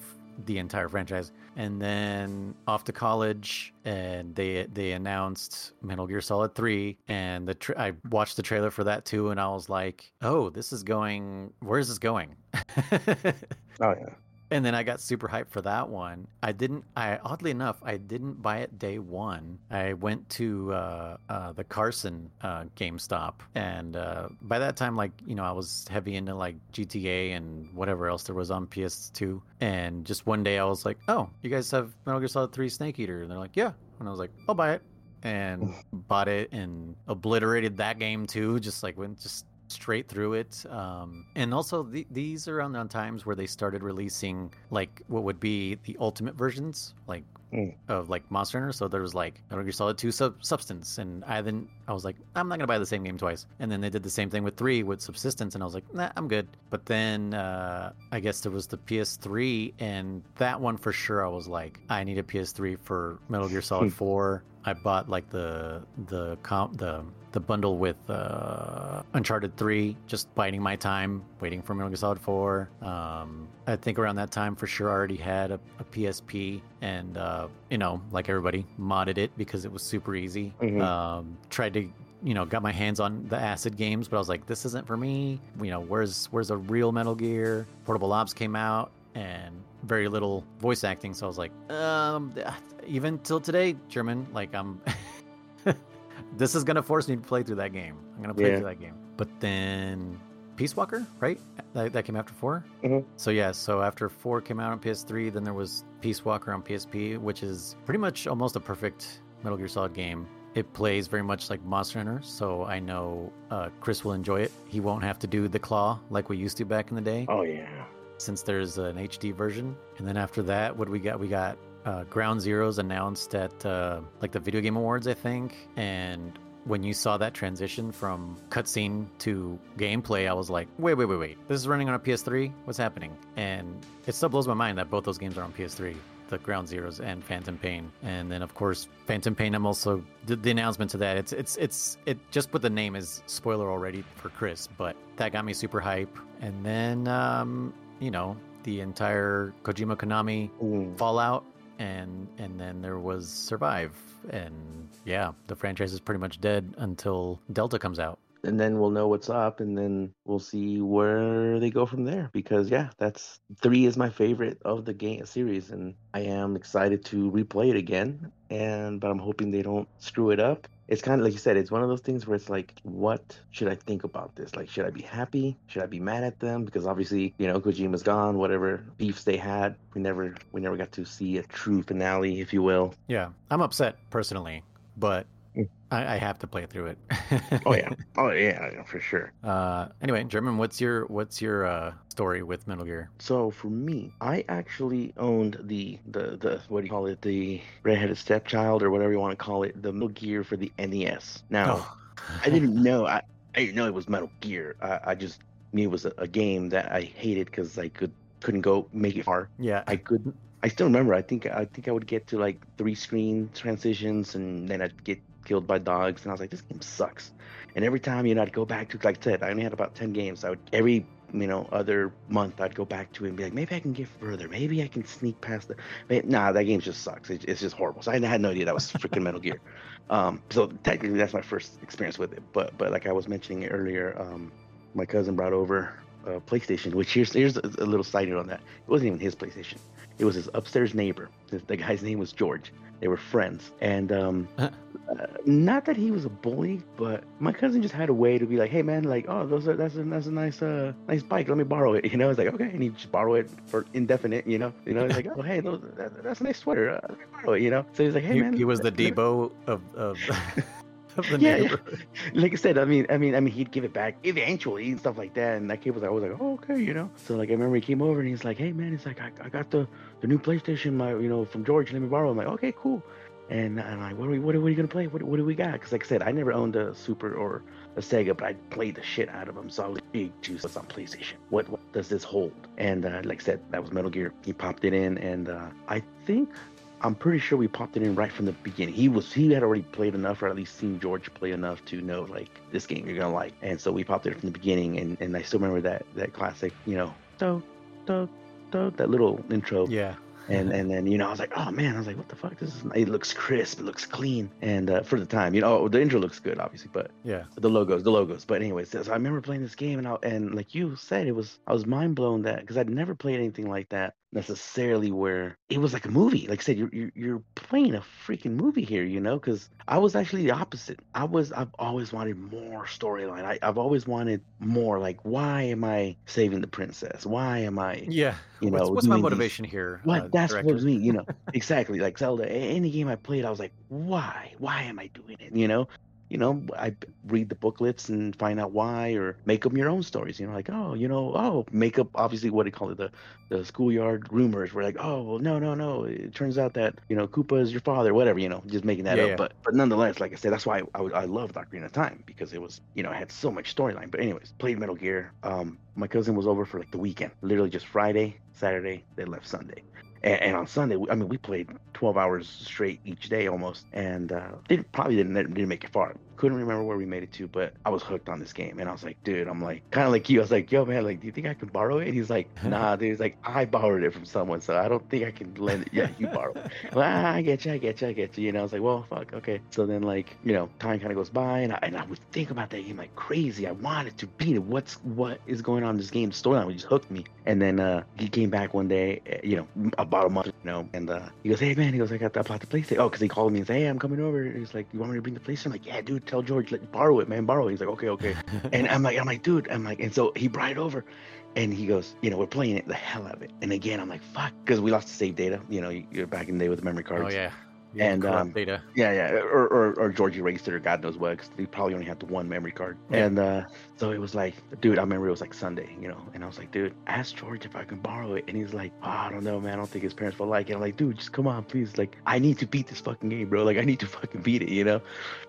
the entire franchise. And then off to college, and they they announced Metal Gear Solid Three, and the tra- I watched the trailer for that too, and I was like, oh, this is going. Where is this going? Oh yeah. And then I got super hyped for that one. I didn't. I oddly enough, I didn't buy it day one. I went to uh, uh, the Carson uh, GameStop, and uh, by that time, like you know, I was heavy into like GTA and whatever else there was on PS2. And just one day, I was like, "Oh, you guys have Metal Gear Solid Three Snake Eater?" And they're like, "Yeah." And I was like, "I'll buy it." And bought it and obliterated that game too. Just like went just straight through it. Um, and also, the, these are around on times where they started releasing like what would be the ultimate versions, like Mm. of like Monster Hunter. So there was like Metal Gear Solid 2 sub- Substance, and I then I was like, I'm not gonna buy the same game twice. And then they did the same thing with three with Subsistence, and I was like, Nah, I'm good. But then uh, I guess there was the PS3, and that one for sure, I was like, I need a PS3 for Metal Gear Solid 4. I bought like the the comp the the bundle with uh, Uncharted 3, just biding my time, waiting for Metal Gear Solid 4. Um, I think around that time, for sure, I already had a, a PSP and, uh, you know, like everybody, modded it because it was super easy. Mhm. Um, tried to, you know, got my hands on the Acid games, but I was like, this isn't for me. You know, where's where's a real Metal Gear? Portable Ops came out and very little voice acting, so I was like, um, even till today, German, like I'm. this is gonna force me to play through that game. I'm gonna play Yeah. through that game. But then Peace Walker, right? That, that came after 4 Mhm. So yeah, so after four came out on PS3, then there was Peace Walker on PSP, which is pretty much almost a perfect Metal Gear Solid game. It plays very much like Monster Hunter, so I know uh, Chris will enjoy it. He won't have to do the claw like we used to back in the day Oh yeah. Since there's an HD version. And then after that, what we got? We got uh, Ground Zeroes announced at uh, like the Video Game Awards, I think. And when you saw that transition from cutscene to gameplay, I was like, wait, wait, wait, wait. This is running on a PS3? What's happening? And it still blows my mind that both those games are on PS3. The Ground Zeroes and Phantom Pain, and then of course Phantom Pain. I'm also the, the announcement to that. It's it's it's it just put the name as spoiler already for Chris, but that got me super hype. And then um, you know the entire Kojima Konami Mm. Fallout, and and then there was Survive, and yeah, the franchise is pretty much dead until Delta comes out. and then we'll know what's up and then we'll see where they go from there because yeah that's three is my favorite of the game series and i am excited to replay it again and but i'm hoping they don't screw it up it's kind of like you said, it's one of those things where it's like, what should I think about this? Like, should I be happy? Should I be mad at them? Because obviously, you know, Kojima's gone. Whatever beefs they had, we never we never got to see a true finale, if you will. Yeah, I'm upset personally, but. I, I have to play through it. Oh yeah, oh yeah, for sure. Uh, anyway, German, what's your what's your uh, story with Metal Gear? So for me, I actually owned the the the what do you call it? The redheaded stepchild or whatever you want to call it, the Metal Gear for the NES. Now, Oh. I didn't know I, I didn't know it was Metal Gear. I, I just knew it was a, a game that I hated because I could couldn't go make it far. Yeah, I could. I still remember. I think I think I would get to like three screen transitions, and then I'd get killed by dogs, and I was like, this game sucks. And every time you know, I'd go back to like I said, I only had about ten games. I would every you know other month I'd go back to it and be like, maybe I can get further. Maybe I can sneak past the. Man, nah, that game just sucks. It, it's just horrible. So I had no idea that was freaking Metal Gear. Um, so technically that's my first experience with it. But but like I was mentioning earlier, um, my cousin brought over a PlayStation. Which here's here's a, a little side note on that. It wasn't even his PlayStation. It was his upstairs neighbor. The, the guy's name was George. They were friends, and um, uh, not that he was a bully, but my cousin just had a way to be like, "Hey man, like, oh, those are that's a that's a nice uh nice bike. Let me borrow it." You know, it's like okay, and he just borrow it for indefinite. You know, you know, he's like, "Oh hey, those, that, that's a nice sweater. Uh, let me borrow it." You know, so he's like, "Hey he, man," he was the Deebo of of, of the Yeah, yeah. like I said, I mean, I mean, I mean, he'd give it back eventually and stuff like that. And that kid was like, I was like, oh, okay, you know. So like, I remember he came over and he's like, hey man, he's like, I, I got the the new PlayStation, my you know, from George. Let me borrow. it." I'm like, okay, cool. And I'm like, what are we, what are, you gonna play? What, what do we got? Because like I said, I never owned a Super or a Sega, but I played the shit out of them. So I was big juice on PlayStation. What, what does this hold? And uh, like I said, that was Metal Gear. He popped it in, and uh, I think I'm pretty sure we popped it in right from the beginning. He was he had already played enough, or at least seen George play enough to know like this game you're gonna like. And so we popped it from the beginning, and, and I still remember that that classic, you know, do do do that little intro. Yeah, And and then you know I was like, oh man, I was like, what the fuck? This is it looks crisp, it looks clean, and uh, for the time, you know, the intro looks good, obviously, but yeah. the logos, the logos. But anyways, so I remember playing this game, and I, and like you said, it was I was mind blown that because I'd never played anything like that necessarily where it was like a movie. Like I said, you're you're, you're playing a freaking movie here, you know? Because I was actually the opposite. I was I've always wanted more storyline. I, I've always wanted more. Like, why am I saving the princess? Why am I? Yeah. You know, what's my doing these- motivation here? What uh, that's what directors? me, you know, exactly. Like Zelda, any game I played, I was like, why? Why am I doing it? You know, you know, I read the booklets and find out why, or make up your own stories. You know, like, oh, you know, oh, make up obviously what do you call it, the the schoolyard rumors. Were like, oh, well, no, no, no. It turns out that you know Koopa is your father, whatever. You know, just making that Yeah, up. yeah. But but nonetheless, like I said, that's why I, I, I loved Ocarina of Time because it was you know it had so much storyline. But anyways, played Metal Gear. Um, my cousin was over for like the weekend, literally just Friday, Saturday. They left Sunday. And, and on Sunday, I mean, we played 12 hours straight each day almost, and uh, didn't probably didn't didn't make it far. Couldn't remember where we made it to, but I was hooked on this game, and I was like, dude, I'm like, kind of like you. I was like, yo, man, like, do you think I can borrow it? And he's like, nah, dude. He's like, I borrowed it from someone, so I don't think I can lend it. Yeah, you borrow it. well, ah, I get you, I get you, I get you. You know, I was like, well, fuck, okay. So then, like, you know, time kind of goes by, and I, and I would think about that game like crazy. I wanted to beat it. What's what is going on in this game? Storyline just hooked me. And then uh, he came back one day, uh, you know, about a month, you know, and uh, he goes, hey man, he goes, I got the, I bought the PlayStation. Oh, because he called me and said, hey, I'm coming over. He's like, you want me to bring the PlayStation? I'm like, yeah, dude, tell George, like, borrow it, man, borrow it. He's like, okay, okay. And I'm like, I'm like, dude, I'm like, and so he brought it over, and he goes, you know, we're playing it the hell out of it. And again, I'm like, fuck, because we lost the save data. You know, you're back in the day with the memory cards. Oh yeah. You And, um, data. Yeah, yeah, or or, or George erased it, or God knows what. Cause they probably only had the one memory card, Yeah. and uh, so it was like, dude, I remember it was like Sunday, you know, and I was like, dude, ask George if I can borrow it, and he's like, oh, I don't know, man, I don't think his parents will like it. I'm like, dude, just come on, please, like, I need to beat this fucking game, bro, like, I need to fucking beat it, you know,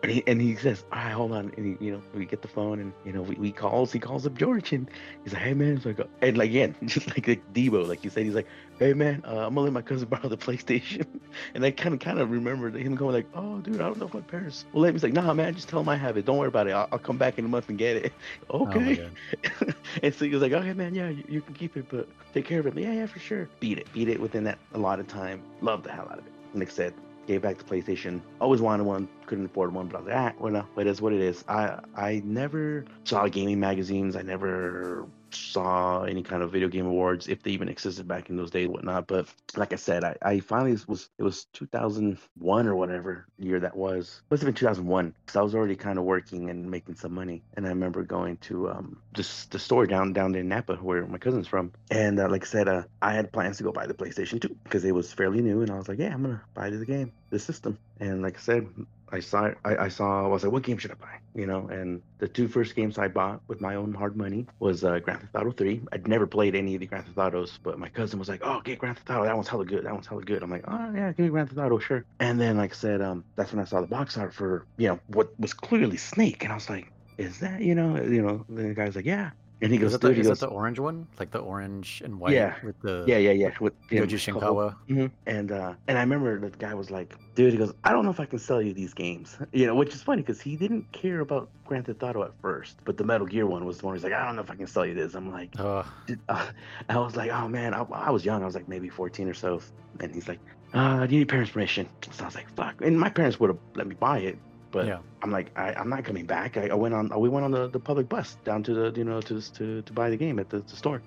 and he and he says, all right, hold on, and he, you know, we get the phone, and you know, we, we calls, he calls up George, and he's like, hey man, it's like, and like again, just like like Deebo, like you said, he's like, hey man, uh, I'm gonna let my cousin borrow the PlayStation. And I kind of kind of remembered him going like, "Oh, dude, I don't know if my parents will let me." He's like, "Nah, man, just tell them I have it. Don't worry about it. I'll, I'll come back in a month and get it." Oh okay. God. and so he was like, "Okay, man, yeah, you, you can keep it, but take care of it." Yeah, yeah, for sure. Beat it, beat it within that a lot of time. Loved the hell out of it. I said, gave back the PlayStation. Always wanted one, couldn't afford one, but I was like, ah, well, no, it is what it is. I I never saw gaming magazines. I never saw any kind of video game awards if they even existed back in those days, whatnot. But like I said, I, I finally was it was 2001 or whatever year that was. It must have been 2001 because I was already kind of working and making some money. And I remember going to um just the store down down in Napa where my cousin's from. And uh, like I said, uh, I had plans to go buy the PlayStation 2 because it was fairly new, and I was like, yeah, I'm gonna buy the game, the system. And like I said, I saw I, I saw I was like, what game should I buy? You know, and the two first games I bought with my own hard money was uh, Grand Theft Auto 3. I'd never played any of the Grand Theft Autos, but my cousin was like, oh, get Grand Theft Auto. That one's hella good. That one's hella good. I'm like, oh yeah, give me Grand Theft Auto, sure. And then like I said, um, that's when I saw the box art for you know what was clearly Snake, and I was like, is that you know you know the guy's like, yeah. And he Is goes, that, the, dude, is goes, that the orange one? Like the orange and white Yeah. with the yeah, yeah, yeah. With you know, Shinkawa. Mhm. And uh, and I remember the guy was like, dude, he goes, I don't know if I can sell you these games, you know, which is funny because he didn't care about Grand Theft Auto at first, but the Metal Gear one was the one he's like, I don't know if I can sell you this. I'm like, Uh, uh, I was like, oh man, I, I was young, I was like maybe 14 or so, and he's like, uh, do you need parents' permission? So I was like, fuck, and my parents would have let me buy it, but yeah. I'm like, I, I'm not coming back. I, I went on, we went on the, the public bus down to the, you know, to to to buy the game at the, the store.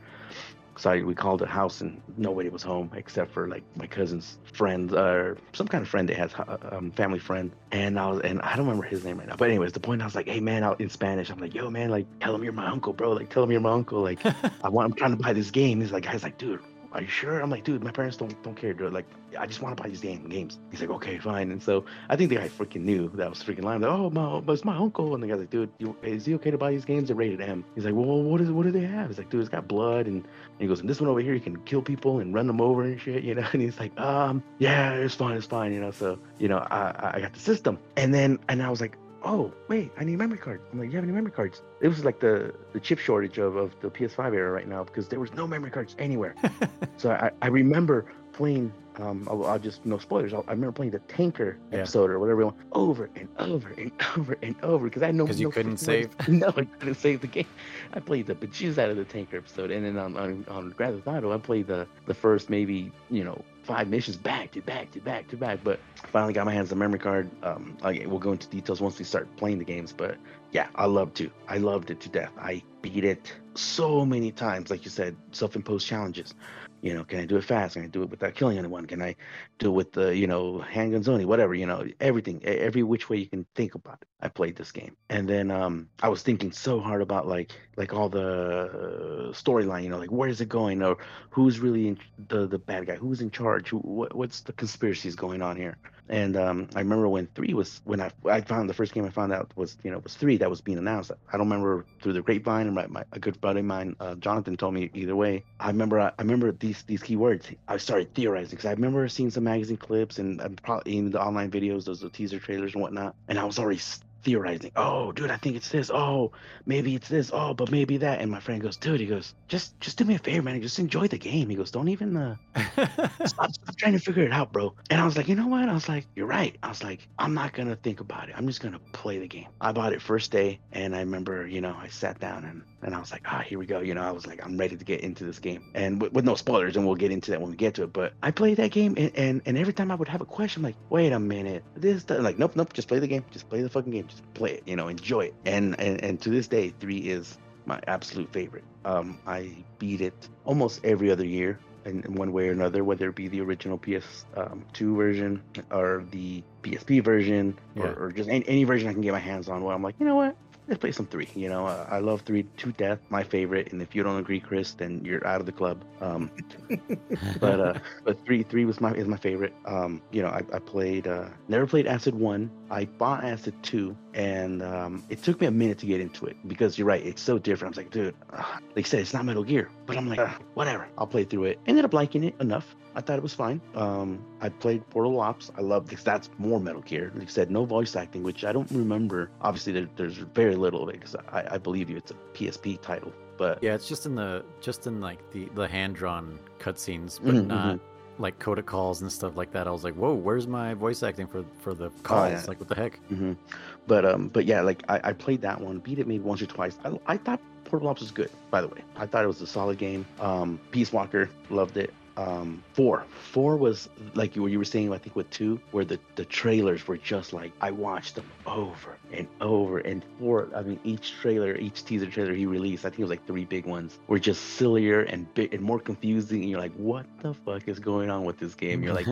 So I, we called the house and nobody was home except for like my cousin's friend or some kind of friend they has uh, um, family friend. And I was, and I don't remember his name right now. But anyways, the point I was like, hey man, out in Spanish, I'm like, yo man, like tell him you're my uncle, bro. Like tell him you're my uncle. Like I want, I'm trying to buy this game. He's like, guy's like, dude, are you sure? I'm like, dude, my parents don't don't care, dude. Like, I just want to buy these damn games. He's like, okay, fine. And so I think the guy freaking knew that I was freaking lying. Like, oh, my, but it's my uncle. And the guy's like, dude, you, is he okay to buy these games? They're rated M. He's like, well, what is what do they have? He's like, dude, it's got blood, and, and he goes, and this one over here, you can kill people and run them over and shit, you know. And he's like, um, yeah, it's fine, it's fine, you know. So you know, I I- I got the system, and then and I was like. Oh wait, I need a memory card. I'm like, you have any memory cards? It was like the the chip shortage of, of the PS5 era right now because there was no memory cards anywhere. So I, I remember playing. Um, I'll, I'll just no spoilers. I'll, I remember playing the Tanker Yeah. episode or whatever, one, over and over and over and over because I know 'Cause you no couldn't save. No, I couldn't save the game. I played the bejesus out of the Tanker episode, and then on on, on Grand Theft Auto, I played the the first maybe you know five missions back to back to back to back. But finally got my hands on the memory card. Um, I, we'll go into details once we start playing the games, but yeah, I loved to. I loved it to death. I beat it so many times, like you said, self-imposed challenges. You know, can I do it fast? Can I do it without killing anyone? Can I do it with the, you know, handguns only? Whatever, you know, everything, every which way you can think about it. I played this game, and then um, I was thinking so hard about like, like all the uh, storyline. You know, like where is it going, or who's really in, the the bad guy? Who's in charge? Who, what, what's the conspiracies going on here? And um, I remember when three was when I I found the first game I found out was you know was three that was being announced. I don't remember through the grapevine and my, my a good buddy of mine uh, Jonathan told me either way. I remember I, I remember these these keywords. I started theorizing because I remember seeing some magazine clips and, probably in the online videos, those the teaser trailers and whatnot. And I was already theorizing. Oh, dude, I think it's this. Oh, maybe it's this. Oh, but maybe that. And my friend goes, dude, he goes, just just do me a favor, man. Just enjoy the game. He goes, don't even uh, stop, stop trying to figure it out, bro. And I was like, you know what? I was like, you're right. I was like, I'm not gonna think about it. I'm just gonna play the game. I bought it first day, and I remember, you know, I sat down and and I was like, ah, here we go. You know, I was like, I'm ready to get into this game, and with, with no spoilers, and we'll get into that when we get to it. But I played that game, and and, and every time I would have a question, I'm like, wait a minute, this, that, like, nope, nope, just play the game, just play the fucking game, just play it, you know, enjoy it. And and and to this day, three is my absolute favorite. Um, I beat it almost every other year in, in one way or another, whether it be the original PS2 um, two version or the PSP version Yeah. or, or just any, any version I can get my hands on. Where I'm like, you know what? Let's play some three. You know, uh, I love three to death, my favorite. And if you don't agree, Chris, then you're out of the club. Um, but uh, but three three was my is my favorite. Um, you know, I, I played uh, never played Acid one. I bought Acid two, and um, it took me a minute to get into it because you're right, it's so different. I was like, dude, uh, like I said, it's not Metal Gear, but I'm like, "Ah, whatever, I'll play through it. Ended up liking it enough. I thought it was fine. Um, I played Portable Ops. I love because that's more Metal Gear. Like I said, no voice acting, which I don't remember. Obviously, there, there's very little of it because I, I believe you, it's a PSP title. But yeah, it's just in the just in like the the hand drawn cutscenes, but Mhm, not like codec calls and stuff like that. I was like, whoa, where's my voice acting for for the calls? yeah. Like, what the heck? hmm But um, but yeah, like I, I played that one, beat it maybe once or twice. I, I thought Portable Ops was good, by the way. I thought it was a solid game. Um, Peace Walker, loved it. Um four. Four was like what you were saying. I think with two, where the the trailers were just like I watched them over and over. And four, I mean, each trailer, each teaser trailer he released, I think it was like three big ones, were just sillier and and more confusing. And you're like, what the fuck is going on with this game? You're like,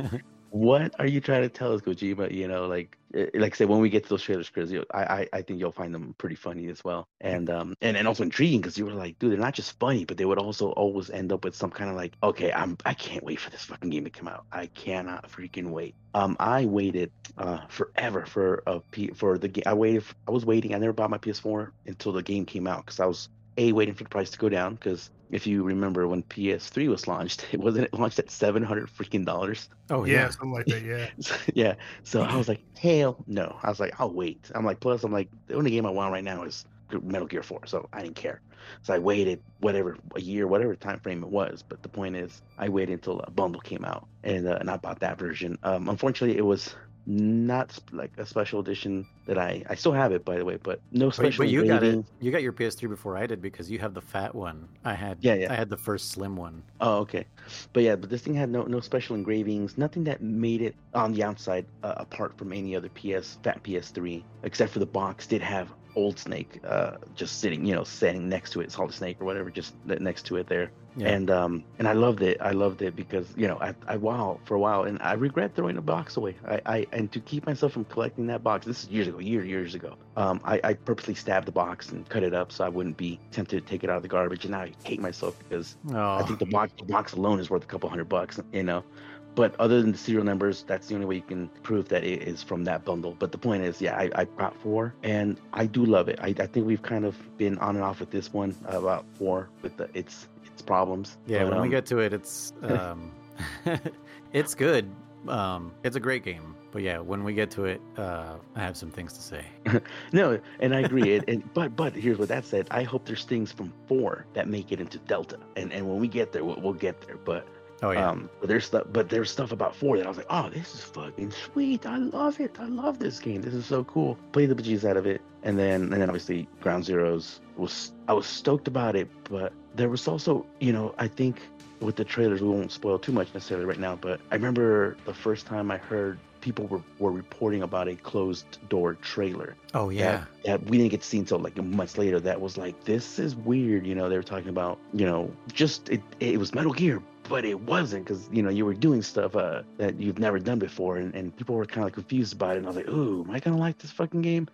what are you trying to tell us, Kojima? You know, like eh, like I said, when we get to those trailers, Chris, you I, I I think you'll find them pretty funny as well, and um and, and also intriguing because you were like, dude, they're not just funny, but they would also always end up with some kind of like, okay, I'm I can't wait for this fucking game to come out. I cannot freaking wait. Um, I waited uh forever for a P for the game. I waited. I was waiting. I never bought my PS4 until the game came out because I was a waiting for the price to go down because if you remember when PS3 was launched, it wasn't it launched at seven hundred freaking dollars. Oh yeah, yeah. something like that. Yeah. yeah. So I was like, hell no. I was like, I'll wait. I'm like, plus I'm like, the only game I want right now is Metal Gear 4, so I didn't care. So I waited whatever a year, whatever time frame it was. But the point is, I waited until a bundle came out, and uh, and I bought that version. Um, unfortunately, it was not sp- like a special edition that I I still have it by the way, but no special. but you got it. You got your PS3 before I did because you have the fat one. I had. Yeah, yeah. I had the first slim one. Oh, okay. But yeah, but this thing had no no special engravings, nothing that made it on the outside uh, apart from any other PS fat PS3, except for the box did have Old Snake uh, just sitting, you know, sitting next to it, Solid Snake or whatever, just next to it there. Yeah. And um and I loved it. I loved it because you know I I wow for a while, and I regret throwing the box away. I I and to keep myself from collecting that box. This is years ago, years years ago. Um, I I purposely stabbed the box and cut it up so I wouldn't be tempted to take it out of the garbage. And now I hate myself because oh, I think the box, the box alone is worth a couple hundred bucks, you know. But other than the serial numbers, that's the only way you can prove that it is from that bundle. But the point is, yeah, I, I got four, and I do love it. I, I think we've kind of been on and off with this one about four with the its its problems. yeah. But, when we um, get to it, it's um, it's good. Um, it's a great game. But yeah, when we get to it, uh, I have some things to say. no, and I agree. and, and but but here's what that said. I hope there's things from four that make it into Delta, and and when we get there, we'll, we'll get there. But Oh yeah. Um, but there's stuff, but there's stuff about four that I was like, oh, this is fucking sweet. I love it. I love this game. This is so cool. Played the bejesus out of it, and then and then obviously Ground Zeroes was I was stoked about it, but there was also, you know, I think with the trailers we won't spoil too much necessarily right now, but I remember the first time I heard people were, were reporting about a closed door trailer oh yeah. that, that we didn't get to see until like months later that was like this is weird you know they were talking about you know just it, it was metal gear but it wasn't because you know you were doing stuff uh, that you've never done before and, and people were kind of confused about it and i was like ooh am i gonna like this fucking game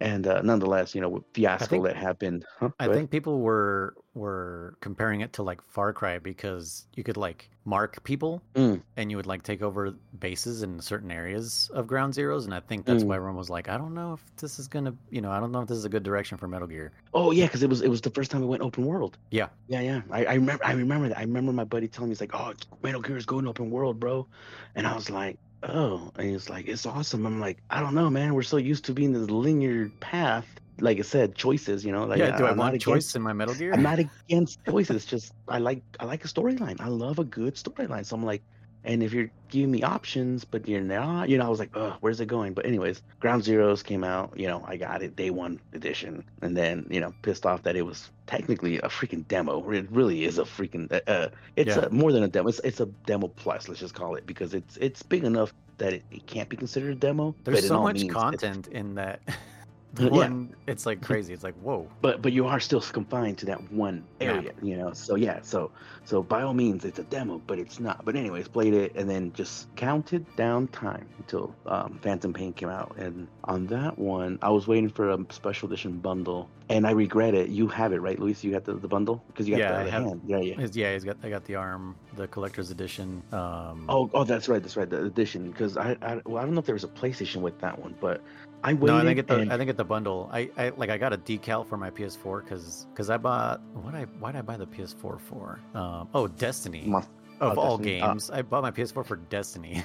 and uh, nonetheless you know with fiasco think- that happened huh? I think people were were comparing it to like Far Cry because you could like mark people Mm. and you would like take over bases in certain areas of Ground Zeroes, and I think that's Mm. why everyone was like, I don't know if this is gonna, you know, I don't know if this is a good direction for Metal Gear. oh yeah because it was it was the first time we went open world Yeah. yeah yeah I, I remember i remember that i remember my buddy telling me he's like oh metal gear is going open world bro and i was like oh and he's like it's awesome i'm like i don't know man we're so used to being this linear path like i said choices you know like yeah. Do I not want against- choice in my Metal Gear? i'm not against choices just i like i like a storyline i love a good storyline so i'm like and if you're giving me options but you're not you know i was like oh where's it going but anyways ground zeroes came out you know i got it day one edition and then you know pissed off that it was technically a freaking demo it really is a freaking uh, uh it's Yeah. a, more than a demo it's, it's a demo plus let's just call it because it's it's big enough that it, it can't be considered a demo There's so much content in that. the Yeah. one, it's like crazy. It's like whoa. but but you are still confined to that one Yeah. area you know so yeah so so by all means it's a demo but it's not but anyways played it and then just counted down time until um, phantom pain came out and on that one i was waiting for a special edition bundle and i regret it you have it right luis you got the, the bundle because you got Yeah, the, I the have- hand yeah yeah yeah, he's got. I got the arm, the collector's edition. Um, Oh, oh, that's right, that's right. The edition, because I, I, well, I don't know if there was a PlayStation with that one, but I waited. no, I think at the and- I think at the bundle. I, I like I got a decal for my PS4 because because I bought what I why did I buy the PS4 for? Um, oh, Destiny. My- of oh, all Destiny. Ah. games, I bought my PS4 for Destiny.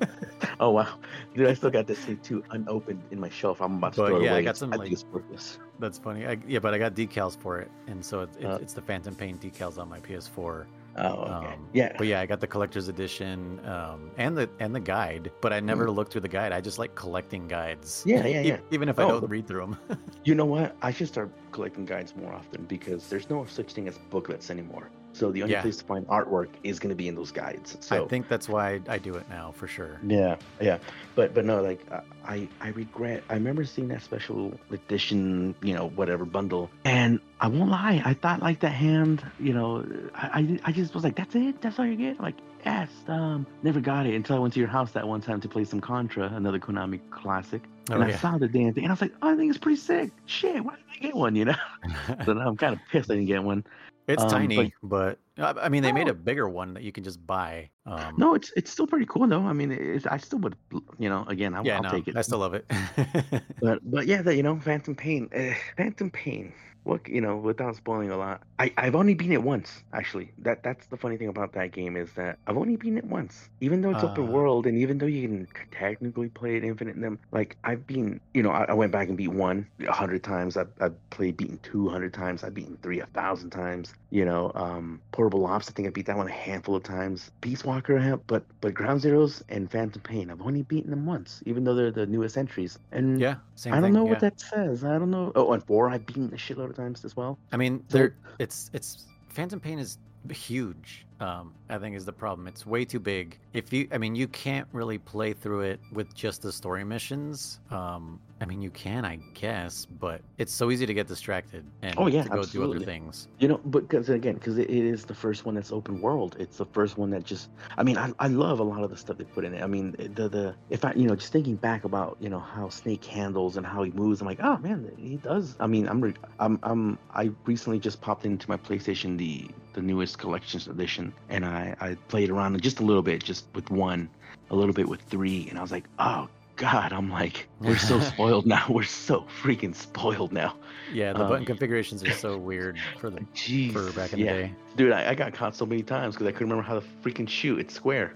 oh wow, dude, I still got this thing too unopened in my shelf. I'm about to But throw it yeah, I got some, I like- think it's worthless. That's funny. I, yeah, but I got decals for it, and so it's it's, Uh, it's the Phantom Pain decals on my PS4. Oh, okay. Um, yeah. But yeah, I got the collector's edition um, and the and the guide, but I never looked through the guide. I just like collecting guides. Hmm. Yeah, yeah, E- yeah. Even if I Oh, don't read through them. You know what? I should start collecting guides more often because there's no such thing as booklets anymore. So the only Yeah. place to find artwork is going to be in those guides. So I think that's why I do it now for sure. yeah, yeah, but but no, like uh, I I regret. I remember seeing that special edition, you know, whatever bundle, and I won't lie, I thought like that hand, you know, I I, I just was like, that's it, that's all you get. I'm like yes, um, never got it until I went to your house that one time to play some Contra, another Konami classic, Oh, and I saw the damn thing, and I was like, oh, I think it's pretty sick. Shit, why didn't I get one? You know, so now I'm kind of pissed I didn't get one. It's Um, tiny, but, I I mean, they made Oh. a bigger one that you can just buy. Um, No, it's it's still pretty cool though. I mean, I still would, you know, again, I, yeah, I'll no, take it. I still love it. But but yeah, that you know, Phantom Pain, uh, Phantom Pain. What you know, without spoiling a lot, I I've only beaten it once. Actually, that that's the funny thing about that game is that I've only beaten it once. Even though it's open Uh. world, and even though you can technically play it infinite, them like I've been, you know, I, I went back and beat one a hundred times. I've I've played beaten two hundred times. I've beaten three a thousand times. You know, um, Portable Ops. I think I beat that one a handful of times. Peace Walker, I have, but but Ground Zeroes and Phantom Pain, I've only beaten them once, even though they're the newest entries. And yeah, same I don't thing. know yeah. what that says. I don't know. Oh, and four I've beaten a shitload of times as well. I mean, So- there it's it's Phantom Pain is huge. Um, I think is the problem. It's way too big. If you, I mean, you can't really play through it with just the story missions. Um, I mean, you can, I guess, but it's so easy to get distracted and Oh, yeah, to go do other things. You know, because again, because it, it is the first one that's open world. It's the first one that just. I mean, I, I love a lot of the stuff they put in it. I mean, the the if I you know just thinking back about you know how Snake handles and how he moves, I'm like, oh man, he does. I mean, I'm re- I'm I'm I recently just popped into my PlayStation the the newest collections edition, and I I played around just a little bit, just with one, a little bit with three, and I was like, oh. God, I'm like, we're so spoiled now. We're so freaking spoiled now. Yeah, the Um, button configurations are so weird for the Jeez. for back in yeah. the day. Dude, I, I got caught so many times because I couldn't remember how to freaking shoot. It's square.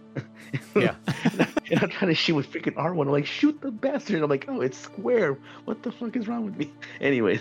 Yeah. and I'm trying to shoot with freaking R1. I'm like, shoot the bastard. And I'm like, oh, it's square. What the fuck is wrong with me? Anyways,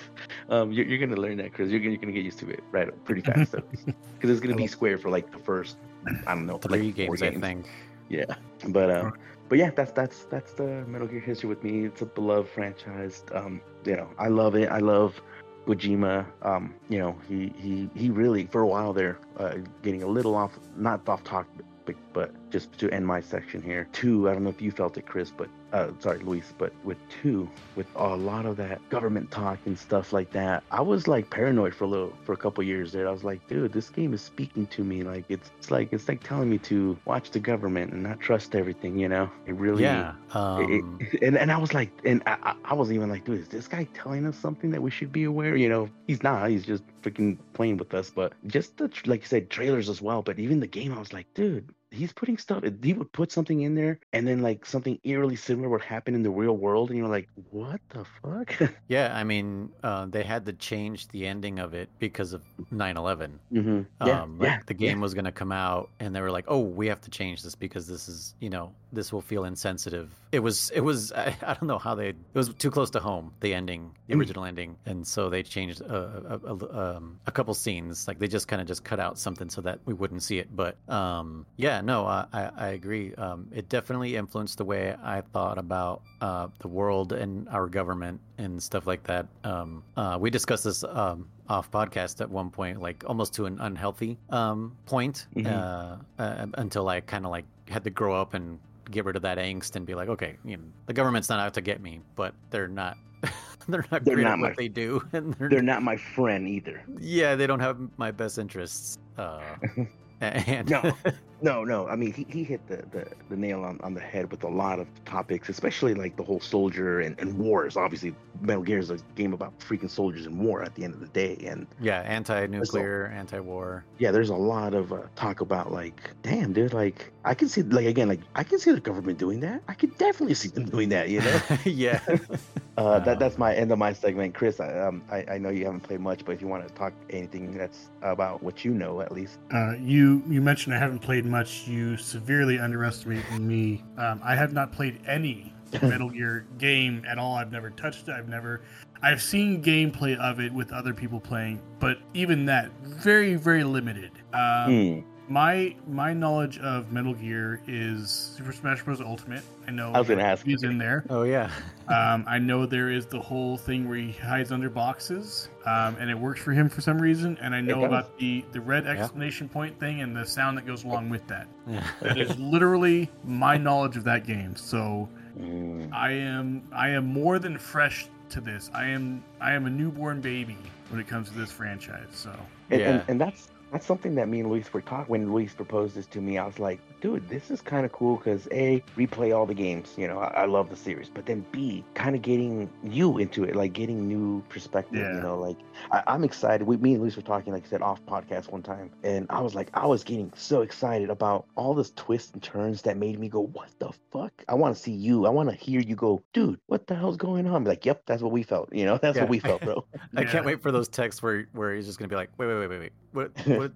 um, you're, you're going to learn that, Chris. You're, gonna- you're going to get used to it right pretty fast. Because it's going to be square for like the first, I don't know, Three like four games, I think. Yeah. But, uh, but yeah, that's that's that's the Metal Gear history with me. It's a beloved franchise. Um, you know, I love it. I love Kojima. Um, you know, he he he really for a while there, uh, getting a little off, not off topic, but just to end my section here. Two, I don't know if you felt it, Chris, but uh, sorry, Luis, but with two, with a lot of that government talk and stuff like that, I was like paranoid for a little, for a couple years there. I was like, dude, this game is speaking to me. Like it's, it's like it's like telling me to watch the government and not trust everything. You know, it really. Yeah. Um, it- and, and I was like, and I, I- I was even like, dude, is this guy telling us something that we should be aware? You know, he's not. He's just freaking playing with us. But just the like you said, trailers as well. But even the game, I was like, dude, he's putting stuff. He would put something in there, and then like something eerily similar would happen in the real world, and you're like, what the fuck? yeah, I mean, uh, they had to change the ending of it because of 9/11. mm-hmm. Yeah, um, like yeah, the game was going to come out and they were like oh we have to change this because this is you know this will feel insensitive. It was it was i, I don't know how they it was too close to home the ending the Mm. original ending. And so they changed a, a, a, um, a couple scenes. Like they just kind of just cut out something so that we wouldn't see it. But um yeah no i i, I agree. Um it definitely influenced the way i thought about uh the world and our government and stuff like that. Um uh we discussed this um off podcast at one point, like almost to an unhealthy um, point, Mhm. uh, uh, until I kind of like had to grow up and get rid of that angst and be like, okay, you know, the government's not out to get me, but they're not. they're not They're great not at my- what they do, and they're, they're not my friend either. yeah, they don't have my best interests. Uh, and No. No, no. I mean, he, he hit the, the, the nail on, on the head with a lot of topics, especially like the whole soldier and, and wars. Obviously, Metal Gear is a game about freaking soldiers and war at the end of the day. And yeah, anti-nuclear, anti-war. yeah, there's a lot of uh, talk about like, damn, dude, like I can see, like again, like I can see the government doing that. I could definitely see them doing that. You know, yeah, uh, that that's my end of my segment, Chris. I, um, I I know you haven't played much, but if you want to talk anything that's about what you know, at least. Uh, you you mentioned I haven't played much. You severely underestimate me. Um, I have not played any Metal Gear game at all. I've never touched it. I've never. I've seen gameplay of it with other people playing, but even that, very very limited. Um, Hmm. My my knowledge of Metal Gear is Super Smash Bros. Ultimate. I know I was gonna ask he's in there. Oh yeah. Um, I know there is the whole thing where he hides under boxes, um, and it works for him for some reason. And I know about the the red exclamation point thing and the sound that goes along with that. Yeah. That is literally my knowledge of that game. So Mm. I am I am more than fresh to this. I am I am a newborn baby when it comes to this franchise. So And, Yeah. and, and that's that's something that me and Luis were talking when Luis proposed this to me. I was like, dude, this is kind of cool because a replay all the games. You know, I, I love the series, but then b kind of getting you into it, like getting new perspective. Yeah. You know, like I, I'm excited. We, me and Luis were talking, like I said, off podcast one time, and I was like, I was getting so excited about all this twists and turns that made me go, what the fuck? I want to see you. I want to hear you go, dude. What the hell's going on? Be like, yep, that's what we felt. You know, that's Yeah. what we felt, bro. I Yeah. can't wait for those texts where where he's just gonna be like, wait, wait, wait, wait, wait. What? What?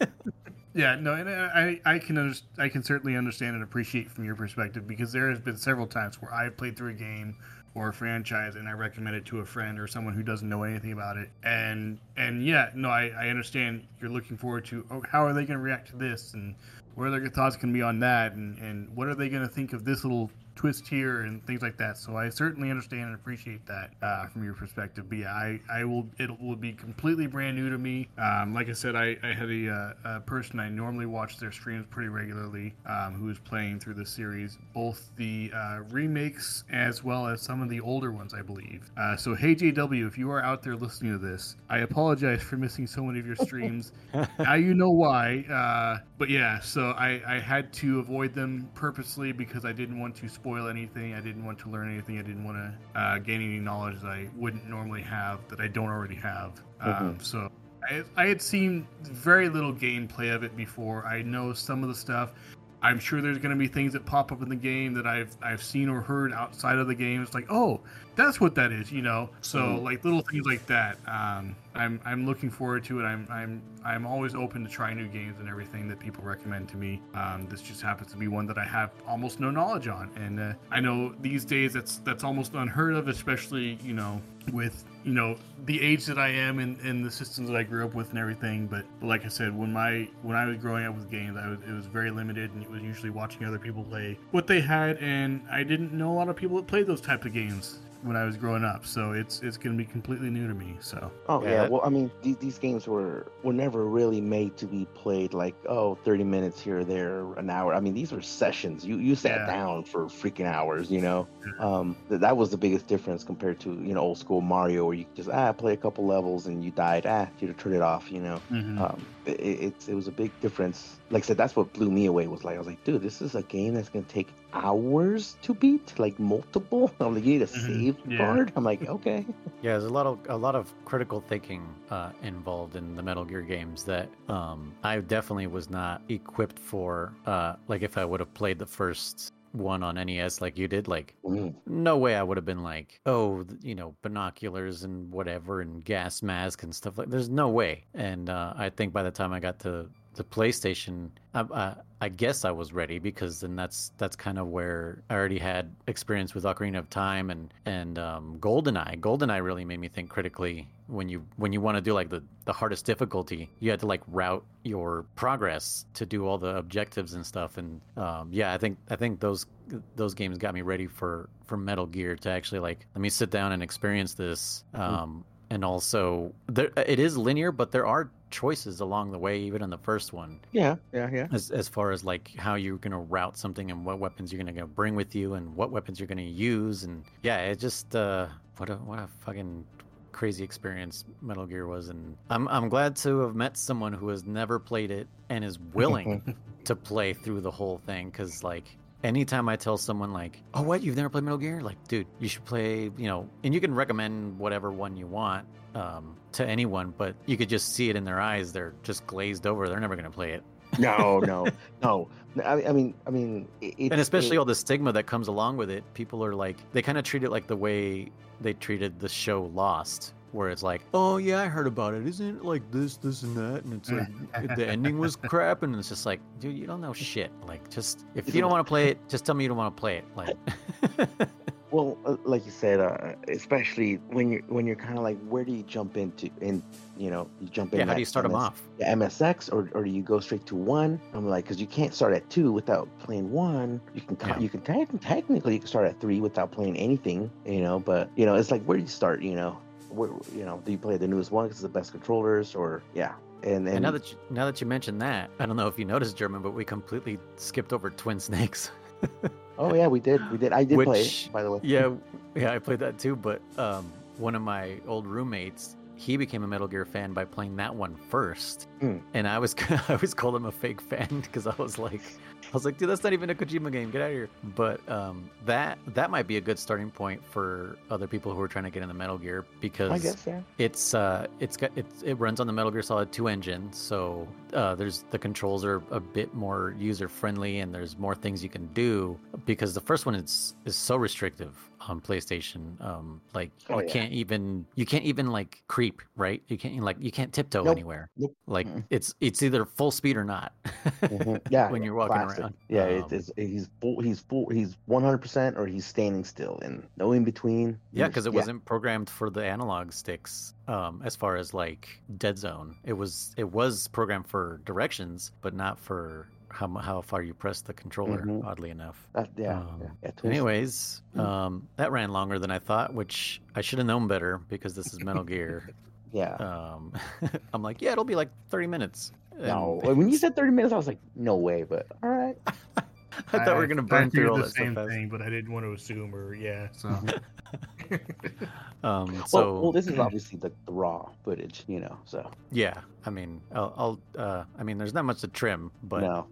Yeah, no, and I I can under, I can certainly understand and appreciate from your perspective because there has been several times where I've played through a game or a franchise and I recommend it to a friend or someone who doesn't know anything about it, and and yeah, no, I, I understand you're looking forward to oh, how are they going to react to this and what are their thoughts going to be on that and and what are they going to think of this little twist here and things like that. So I certainly understand and appreciate that uh, from your perspective. But yeah, I, I will it will be completely brand new to me. Um, like I said, I, I had a, uh, a person I normally watch their streams pretty regularly um, who is playing through the series, both the uh, remakes as well as some of the older ones, I believe. Uh, so hey JW, if you are out there listening to this, I apologize for missing so many of your streams. now you know why. Uh, but yeah, so I, I had to avoid them purposely because I didn't want to spoil anything. I didn't want to learn anything. I didn't want to uh, gain any knowledge that I wouldn't normally have that I don't already have. Um, so I, I had seen very little gameplay of it before. I know some of the stuff. I'm sure there's going to be things that pop up in the game that I've I've seen or heard outside of the game. It's like, oh, that's what that is, you know. So Mhm. like little things like that. Um, I'm I'm looking forward to it. I'm I'm I'm always open to try new games and everything that people recommend to me. Um, this just happens to be one that I have almost no knowledge on, and uh, I know these days that's that's almost unheard of, especially you know with you know the age that I am and, and the systems that I grew up with and everything. But like I said, when my when I was growing up with games, I was it was very limited, and it was usually watching other people play what they had, and I didn't know a lot of people that played those types of games when I was growing up. So it's it's going to be completely new to me. So Oh Yeah, yeah, well I mean these, these games were were never really made to be played like oh 30 minutes here or there an hour. I mean these were sessions. You you sat Yeah. down for freaking hours, you know. Yeah. Um th- that was the biggest difference compared to you know old school Mario where you could just ah play a couple levels and you died ah you to turn it off, you know. mhm. Um it, it, it's- it was a big difference. Like I said, that's what blew me away. Was like I was like, dude, this is a game that's gonna take hours to beat, like multiple. I'm like, you need a Mhm, save yeah. card. I'm like, okay. Yeah, there's a lot of a lot of critical thinking uh, involved in the Metal Gear games that um, I definitely was not equipped for. Uh, like if I would have played the first one on NES like you did, like Mm. no way I would have been like, oh, you know, binoculars and whatever and gas mask and stuff like. There's no way. And uh, I think by the time I got to the PlayStation, I, I, I guess I was ready because then that's that's kind of where I already had experience with Ocarina of Time and and um, GoldenEye. GoldenEye really made me think critically when you when you want to do like the the hardest difficulty, you had to like route your progress to do all the objectives and stuff. And um, yeah, I think I think those those games got me ready for for Metal Gear to actually like let me sit down and experience this. Um, and also, there it is linear, but there are choices along the way, even in the first one, Yeah, yeah, yeah. as as far as like how you're gonna route something and what weapons you're gonna bring with you and what weapons you're gonna use. And yeah, it just uh, what a what a fucking crazy experience Metal Gear was. And I'm I'm glad to have met someone who has never played it and is willing to play through the whole thing because like anytime i tell someone like oh what? You've never played metal gear? Like dude you should play you know and you can recommend whatever one you want um, to anyone but you could just see it in their eyes. They're just glazed over. They're never going to play it. No, no, no. I, I mean, I mean, it, and especially it- all the stigma that comes along with it. People are like they kind of treat it like the way they treated the show lost where it's like oh yeah i heard about it isn't it like this this and that and it's like the ending was crap and it's just like dude you don't know shit like just if you don't want to play it just tell me you don't want to play it like Well, uh, like you said, uh, especially when you're when you're kind of like, where do you jump into? And you know, you jump in. Yeah, how do you start them off? the MSX, or, or do you go straight to one? I'm like, because you can't start at two without playing one. You can Yeah. you can te- technically you can start at three without playing anything, you know. But you know, it's like where do you start? You know, you know, do you play the newest one because it's the best controllers, or yeah, and And and now that you, now that you mentioned that, I don't know if you noticed, German, but we completely skipped over Twin Snakes. oh yeah, we did we did I did play Which- it by the way. yeah, yeah, I played that too. But um, one of my old roommates, he became a Metal Gear fan by playing that one first, Hmm. and I was I always called him a fake fan because I was like, I was like, dude, that's not even a Kojima game. Get out of here. But um, that that might be a good starting point for other people who are trying to get into Metal Gear because I guess yeah. it's uh it's got it's, it runs on the Metal Gear Solid 2 engine, so uh, there's the controls are a bit more user friendly and there's more things you can do because the first one is is so restrictive on PlayStation. Um, like Oh, you yeah. can't even you can't even like creep, right? You can't like you can't tiptoe Nope. anywhere. Nope. Like Mm-mm. it's it's either full speed or not. Mhm. Yeah, when you're walking classic. around. Yeah, Um, it's, it's he's full, he's full, he's one hundred percent, or he's standing still, and no in between. Yeah, because it wasn't programmed for the analog sticks. Um, as far as like Dead Zone, it was it was programmed for directions, but not for how how far you press the controller. Mhm. Oddly enough. That, yeah, Um, yeah, yeah. Anyways, Mm. um, that ran longer than I thought, which I should have known better because this is Metal Gear. yeah. Um, I'm like, yeah, it'll be like 30 minutes. No, when you said thirty minutes, I was like, no way. But all right. I thought we were gonna burn through all the that same stuff. fast. thing, but I didn't want to assume or yeah. So Um, Well, well, this is obviously the, the raw footage, you know. So yeah, I mean, I'll, I'll uh, I mean, there's not much to trim, but no,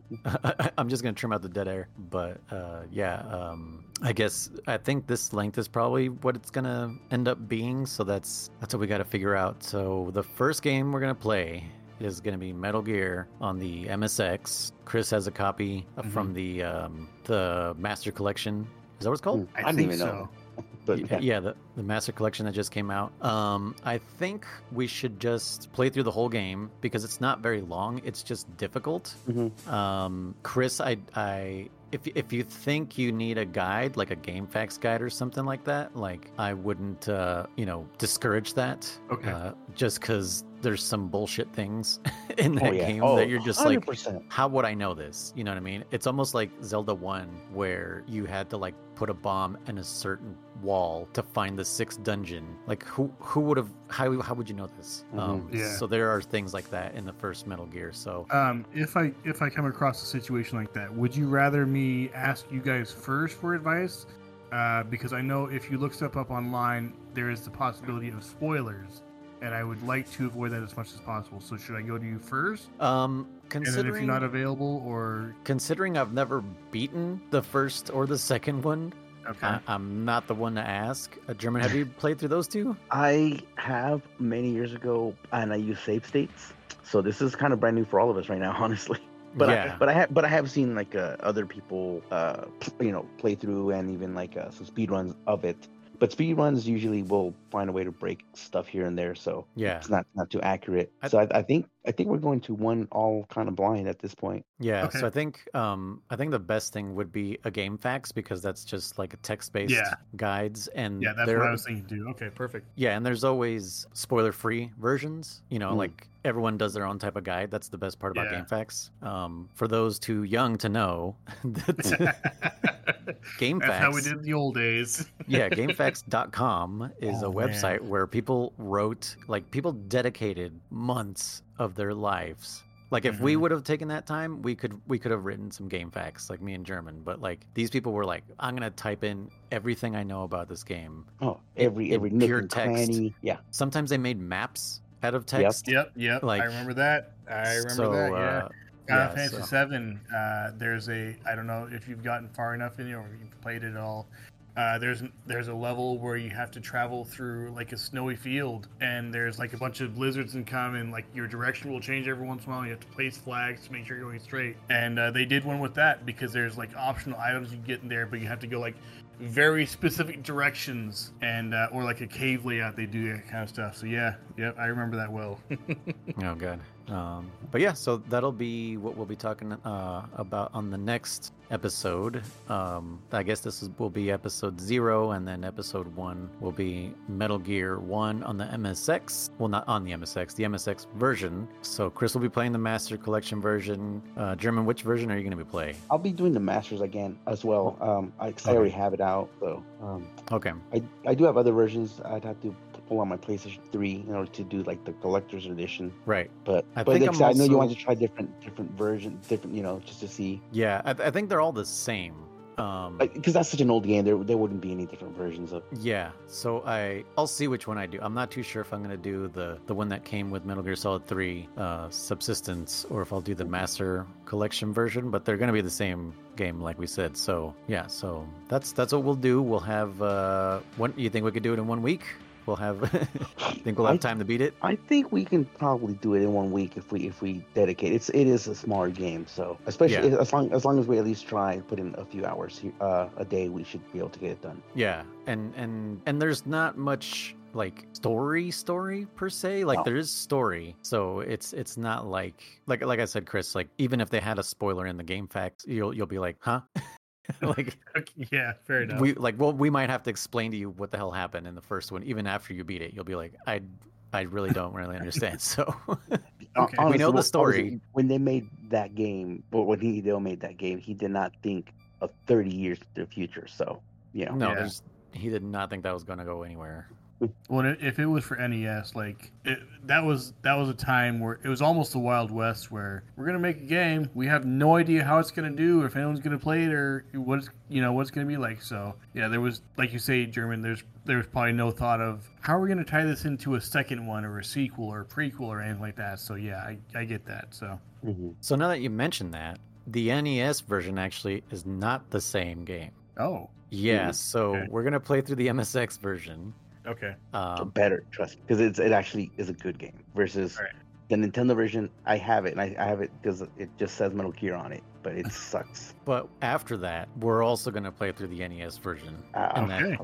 I'm just gonna trim out the dead air. But uh, yeah, um, I guess I think this length is probably what it's gonna end up being. So that's that's what we got to figure out. So the first game we're gonna play is gonna be Metal Gear on the MSX. Chris has a copy from the um, the Master Collection. Is that what it's called? I, I didn't think even know. but yeah, yeah, the, the master collection that just came out um i think we should just play through the whole game because it's not very long it's just difficult Mhm. um chris i i if, if you think you need a guide like a GameFAQs guide or something like that like i wouldn't uh you know discourage that Okay. uh, just because there's some bullshit things in that oh yeah, game oh, that you're just like 100%. how would I know this? You know what I mean? It's almost like Zelda 1 where you had to like put a bomb in a certain wall to find the sixth dungeon. Like who who would have how how would you know this? Mhm. Um Yeah. so there are things like that in the first Metal Gear. So Um, if I if I come across a situation like that, would you rather me ask you guys first for advice? Uh, because I know if you look stuff up online, there is the possibility of spoilers, and I would like to avoid that as much as possible. So should I go to you first, um and if considering you're not available, or considering I've never beaten the first or the second one, okay, I, I'm not the one to ask. Uh, German, have you played through those two? I have many years ago, and I use save states. So this is kind of brand new for all of us right now, honestly. But yeah. I, but I have but I have seen like uh, other people uh you know play through and even like uh, some speed runs of it. But speed runs usually will find a way to break stuff here and there, so yeah. it's not not too accurate. I- so I, I think I think we're going to one all kind of blind at this point. Yeah, Okay. so I think um I think the best thing would be a GameFAQs because that's just like a text-based Yeah. guides and yeah, that's there- what I was thinking too. Okay, perfect. Yeah, and there's always spoiler-free versions, you know, Mm. like everyone does their own type of guide. That's the best part about Yeah. GameFAQs. Um for those too young to know, that game That's facts how we did in the old days. yeah, gamefaqs.com is Oh, a man. website where people wrote, like, people dedicated months of their lives. Like, if we Mhm. would have taken that time, we could we could have written some GameFAQs, like me and German. But like, these people were like, I'm gonna type in everything I know about this game. Oh, every in every nook pure and text. cranny. Yeah. Sometimes they made maps out of text. Yep, yep. Like- I remember that. I remember so, that. Yeah. uh, Final yeah, Fantasy so- Seven. Uh, there's a I don't know if you've gotten far enough in it or you've played it at all. Uh, there's there's a level where you have to travel through like a snowy field, and there's like a bunch of blizzards and come, and like your direction will change every once in a while. You have to place flags to make sure you're going straight. And uh, they did one with that because there's like optional items you get in there, but you have to go like very specific directions, and uh, or like a cave layout. They do that kind of stuff. So yeah, yep, I remember that well. Oh god. Um, but yeah, so that'll be what we'll be talking uh, about on the next episode. Um, I guess this is, will be episode zero, and then episode one will be Metal Gear One on the MSX. Well, not on the MSX, the MSX version. So Chris will be playing the Master Collection version. Uh, German, which version are you going to be playing? I'll be doing the Masters again as well. Um, I, 'cause I Okay. already have it out, so um, Okay. I I do have other versions. I'd have to on my PlayStation 3 in order to do like the collector's edition. Right. But I but think like I I'm said, I know you also- want to try different different versions, different you know, just to see Yeah, I, I think they're all the same. Um, because that's such an old game. There there wouldn't be any different versions of. Yeah, so I I'll see which one I do. I'm not too sure if I'm gonna do the the one that came with Metal Gear Solid 3 uh, Subsistence or if I'll do the Master Collection version. But they're gonna be the same game, like we said. So yeah, so that's that's what we'll do. We'll have uh, one. You think we could do it in one week? We'll have. think we'll have I- time to beat it? I think we can probably do it in one week if we if we dedicate. It's it is a smaller game, so especially Yeah. as long as long as we at least try and put in a few hours uh, a day, we should be able to get it done. Yeah, and and and there's not much like story story per se like No. there is story so it's it's not like like like i said chris like even if they had a spoiler in the GameFAQs you'll you'll be like huh like Okay, yeah, fair enough. we like well we might have to explain to you what the hell happened in the first one even after you beat it you'll be like i i really don't really understand so Okay. Hon- We know the honestly, story. when they made that game, but when Hideo made that game, he did not think of 30 years to the future. So, you know, no Yeah. there's he did not think that was going to go anywhere Well, i- if it was for NES, like it, that was that was a time where it was almost the Wild West, where we're gonna make a game, we have no idea how it's gonna do, if anyone's gonna play it, or what's you know what it's gonna be like. So yeah, there was like you say, German. There's there was probably no thought of how are we gonna tie this into a second one or a sequel or a prequel or anything like that. So yeah, I, I get that. So Mhm. so now that you mentioned that the nes version actually is not the same game oh Yeah, so Okay. we're gonna play through the MSX version. Okay So Um, better, trust me, because it's it actually is a good game versus Alright. the Nintendo version. I have it, and I, I have it because it just says Metal Gear on it, but it sucks. but after that, we're also gonna play through the NES version. Uh, And that-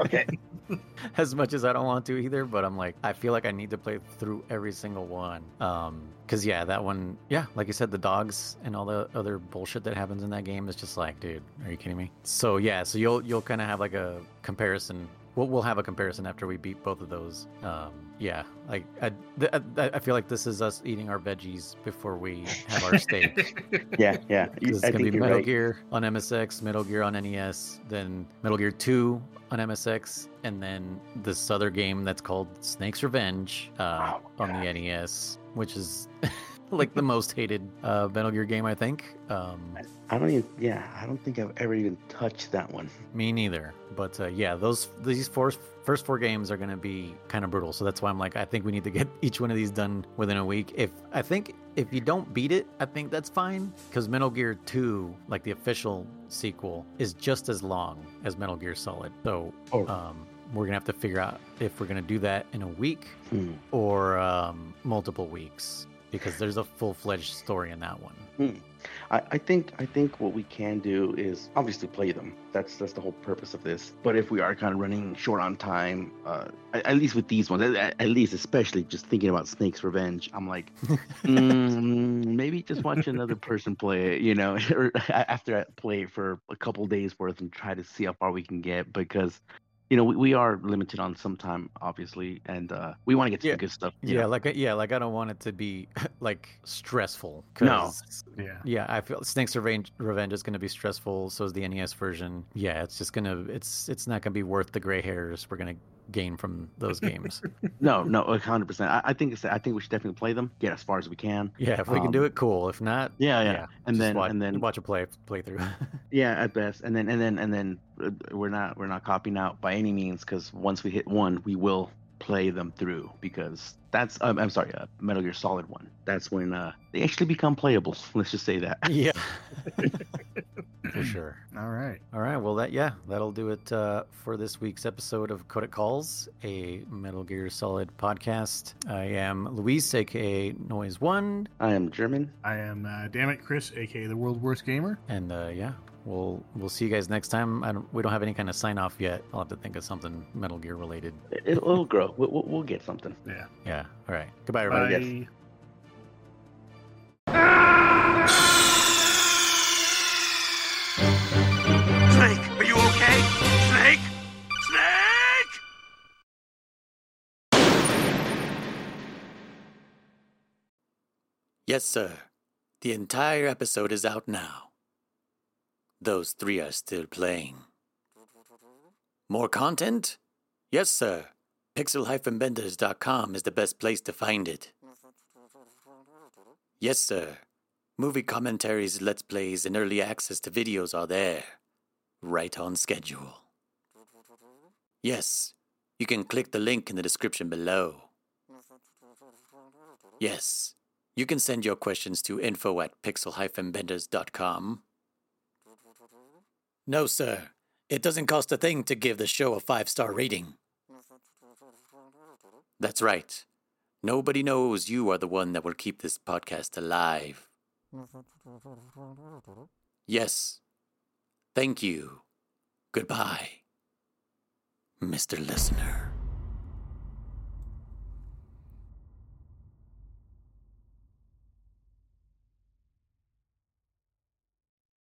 okay. as much as I don't want to either, but I'm like, I feel like I need to play through every single one. Um, cause yeah, that one, yeah, like you said, the dogs and all the other bullshit that happens in that game is just like, dude, are you kidding me? So yeah, so you'll you'll kind of have like a comparison. We'll we'll have a comparison after we beat both of those. Um, yeah, like I, I I feel like this is us eating our veggies before we have our steak. Yeah, yeah. You- 'Cause It's gonna think be you're Metal right. Gear on MSX, Metal Gear on NES, then Metal Gear 2 on MSX, and then this other game that's called Snake's Revenge uh, Oh, on the NES, which is like the most hated uh, Metal Gear game, I think. Um, I don't even. Yeah, I don't think I've ever even touched that one. me neither. But uh, yeah, those these four first four games are gonna be kind of brutal. So that's why I'm like, I think we need to get each one of these done within a week. If I think if you don't beat it, I think that's fine because Metal Gear Two, like the official sequel, is just as long as Metal Gear Solid. So Oh. um, we're gonna have to figure out if we're gonna do that in a week Hmm. or um, multiple weeks because there's a full fledged story in that one. I, I think I think what we can do is obviously play them. That's that's the whole purpose of this. But if we are kind of running short on time, uh, at, at least with these ones, at, at least especially just thinking about Snake's Revenge, I'm like, mm, maybe just watch another person play it, you know, after I play it for a couple days worth and try to see how far we can get because. You know, we, we are limited on some time, obviously, and uh, we want to get to Yeah. the good stuff. you Yeah, know. like I- yeah, like I don't want it to be like stressful. No. 'cause yeah Yeah, I feel Snake's Revenge, Revenge is going to be stressful. So is the NES version. Yeah, it's just gonna it's it's not gonna be worth the gray hairs we're gonna gain from those games. No, no, a hundred percent. I, I think it's. I think we should definitely play them. Get as far as we can. yeah, if we can do Um, it, cool. If not, Yeah, yeah. yeah, and then watch, and then watch a play playthrough. yeah, at best. And then and then and then uh, we're not we're not copying out by any means because once we hit one, we will play them through because that's um, I'm sorry, uh, Metal Gear Solid one. That's when uh, they actually become playable. Let's just say that. yeah, for sure. all right All right, well that yeah, that'll do it uh, for this week's episode of Codec Calls, a Metal Gear Solid podcast. I am Luis, aka Noise One, I am German. I am uh, damn it Chris aka the world's worst gamer and uh, yeah, we'll we'll see you guys next time. I don't, we don't have any kind of sign off yet. I'll have to think of something Metal Gear related. It, will grow. We'll, we'll, we'll get something. Yeah. Yeah. All right. Goodbye, everybody. Bye. Yes. Yes, sir. The entire episode is out now. Those three are still playing. More content? Yes, sir. Pixel-benders.com is the best place to find it. Yes, sir. Movie commentaries, let's plays, and early access to videos are there. Right on schedule. Yes, you can click the link in the description below. Yes, you can send your questions to info at pixel-benders.com. No, sir. It doesn't cost a thing to give the show a five star rating. That's right. Nobody knows you are the one that will keep this podcast alive. Yes. Thank you. Goodbye, Mr. Listener.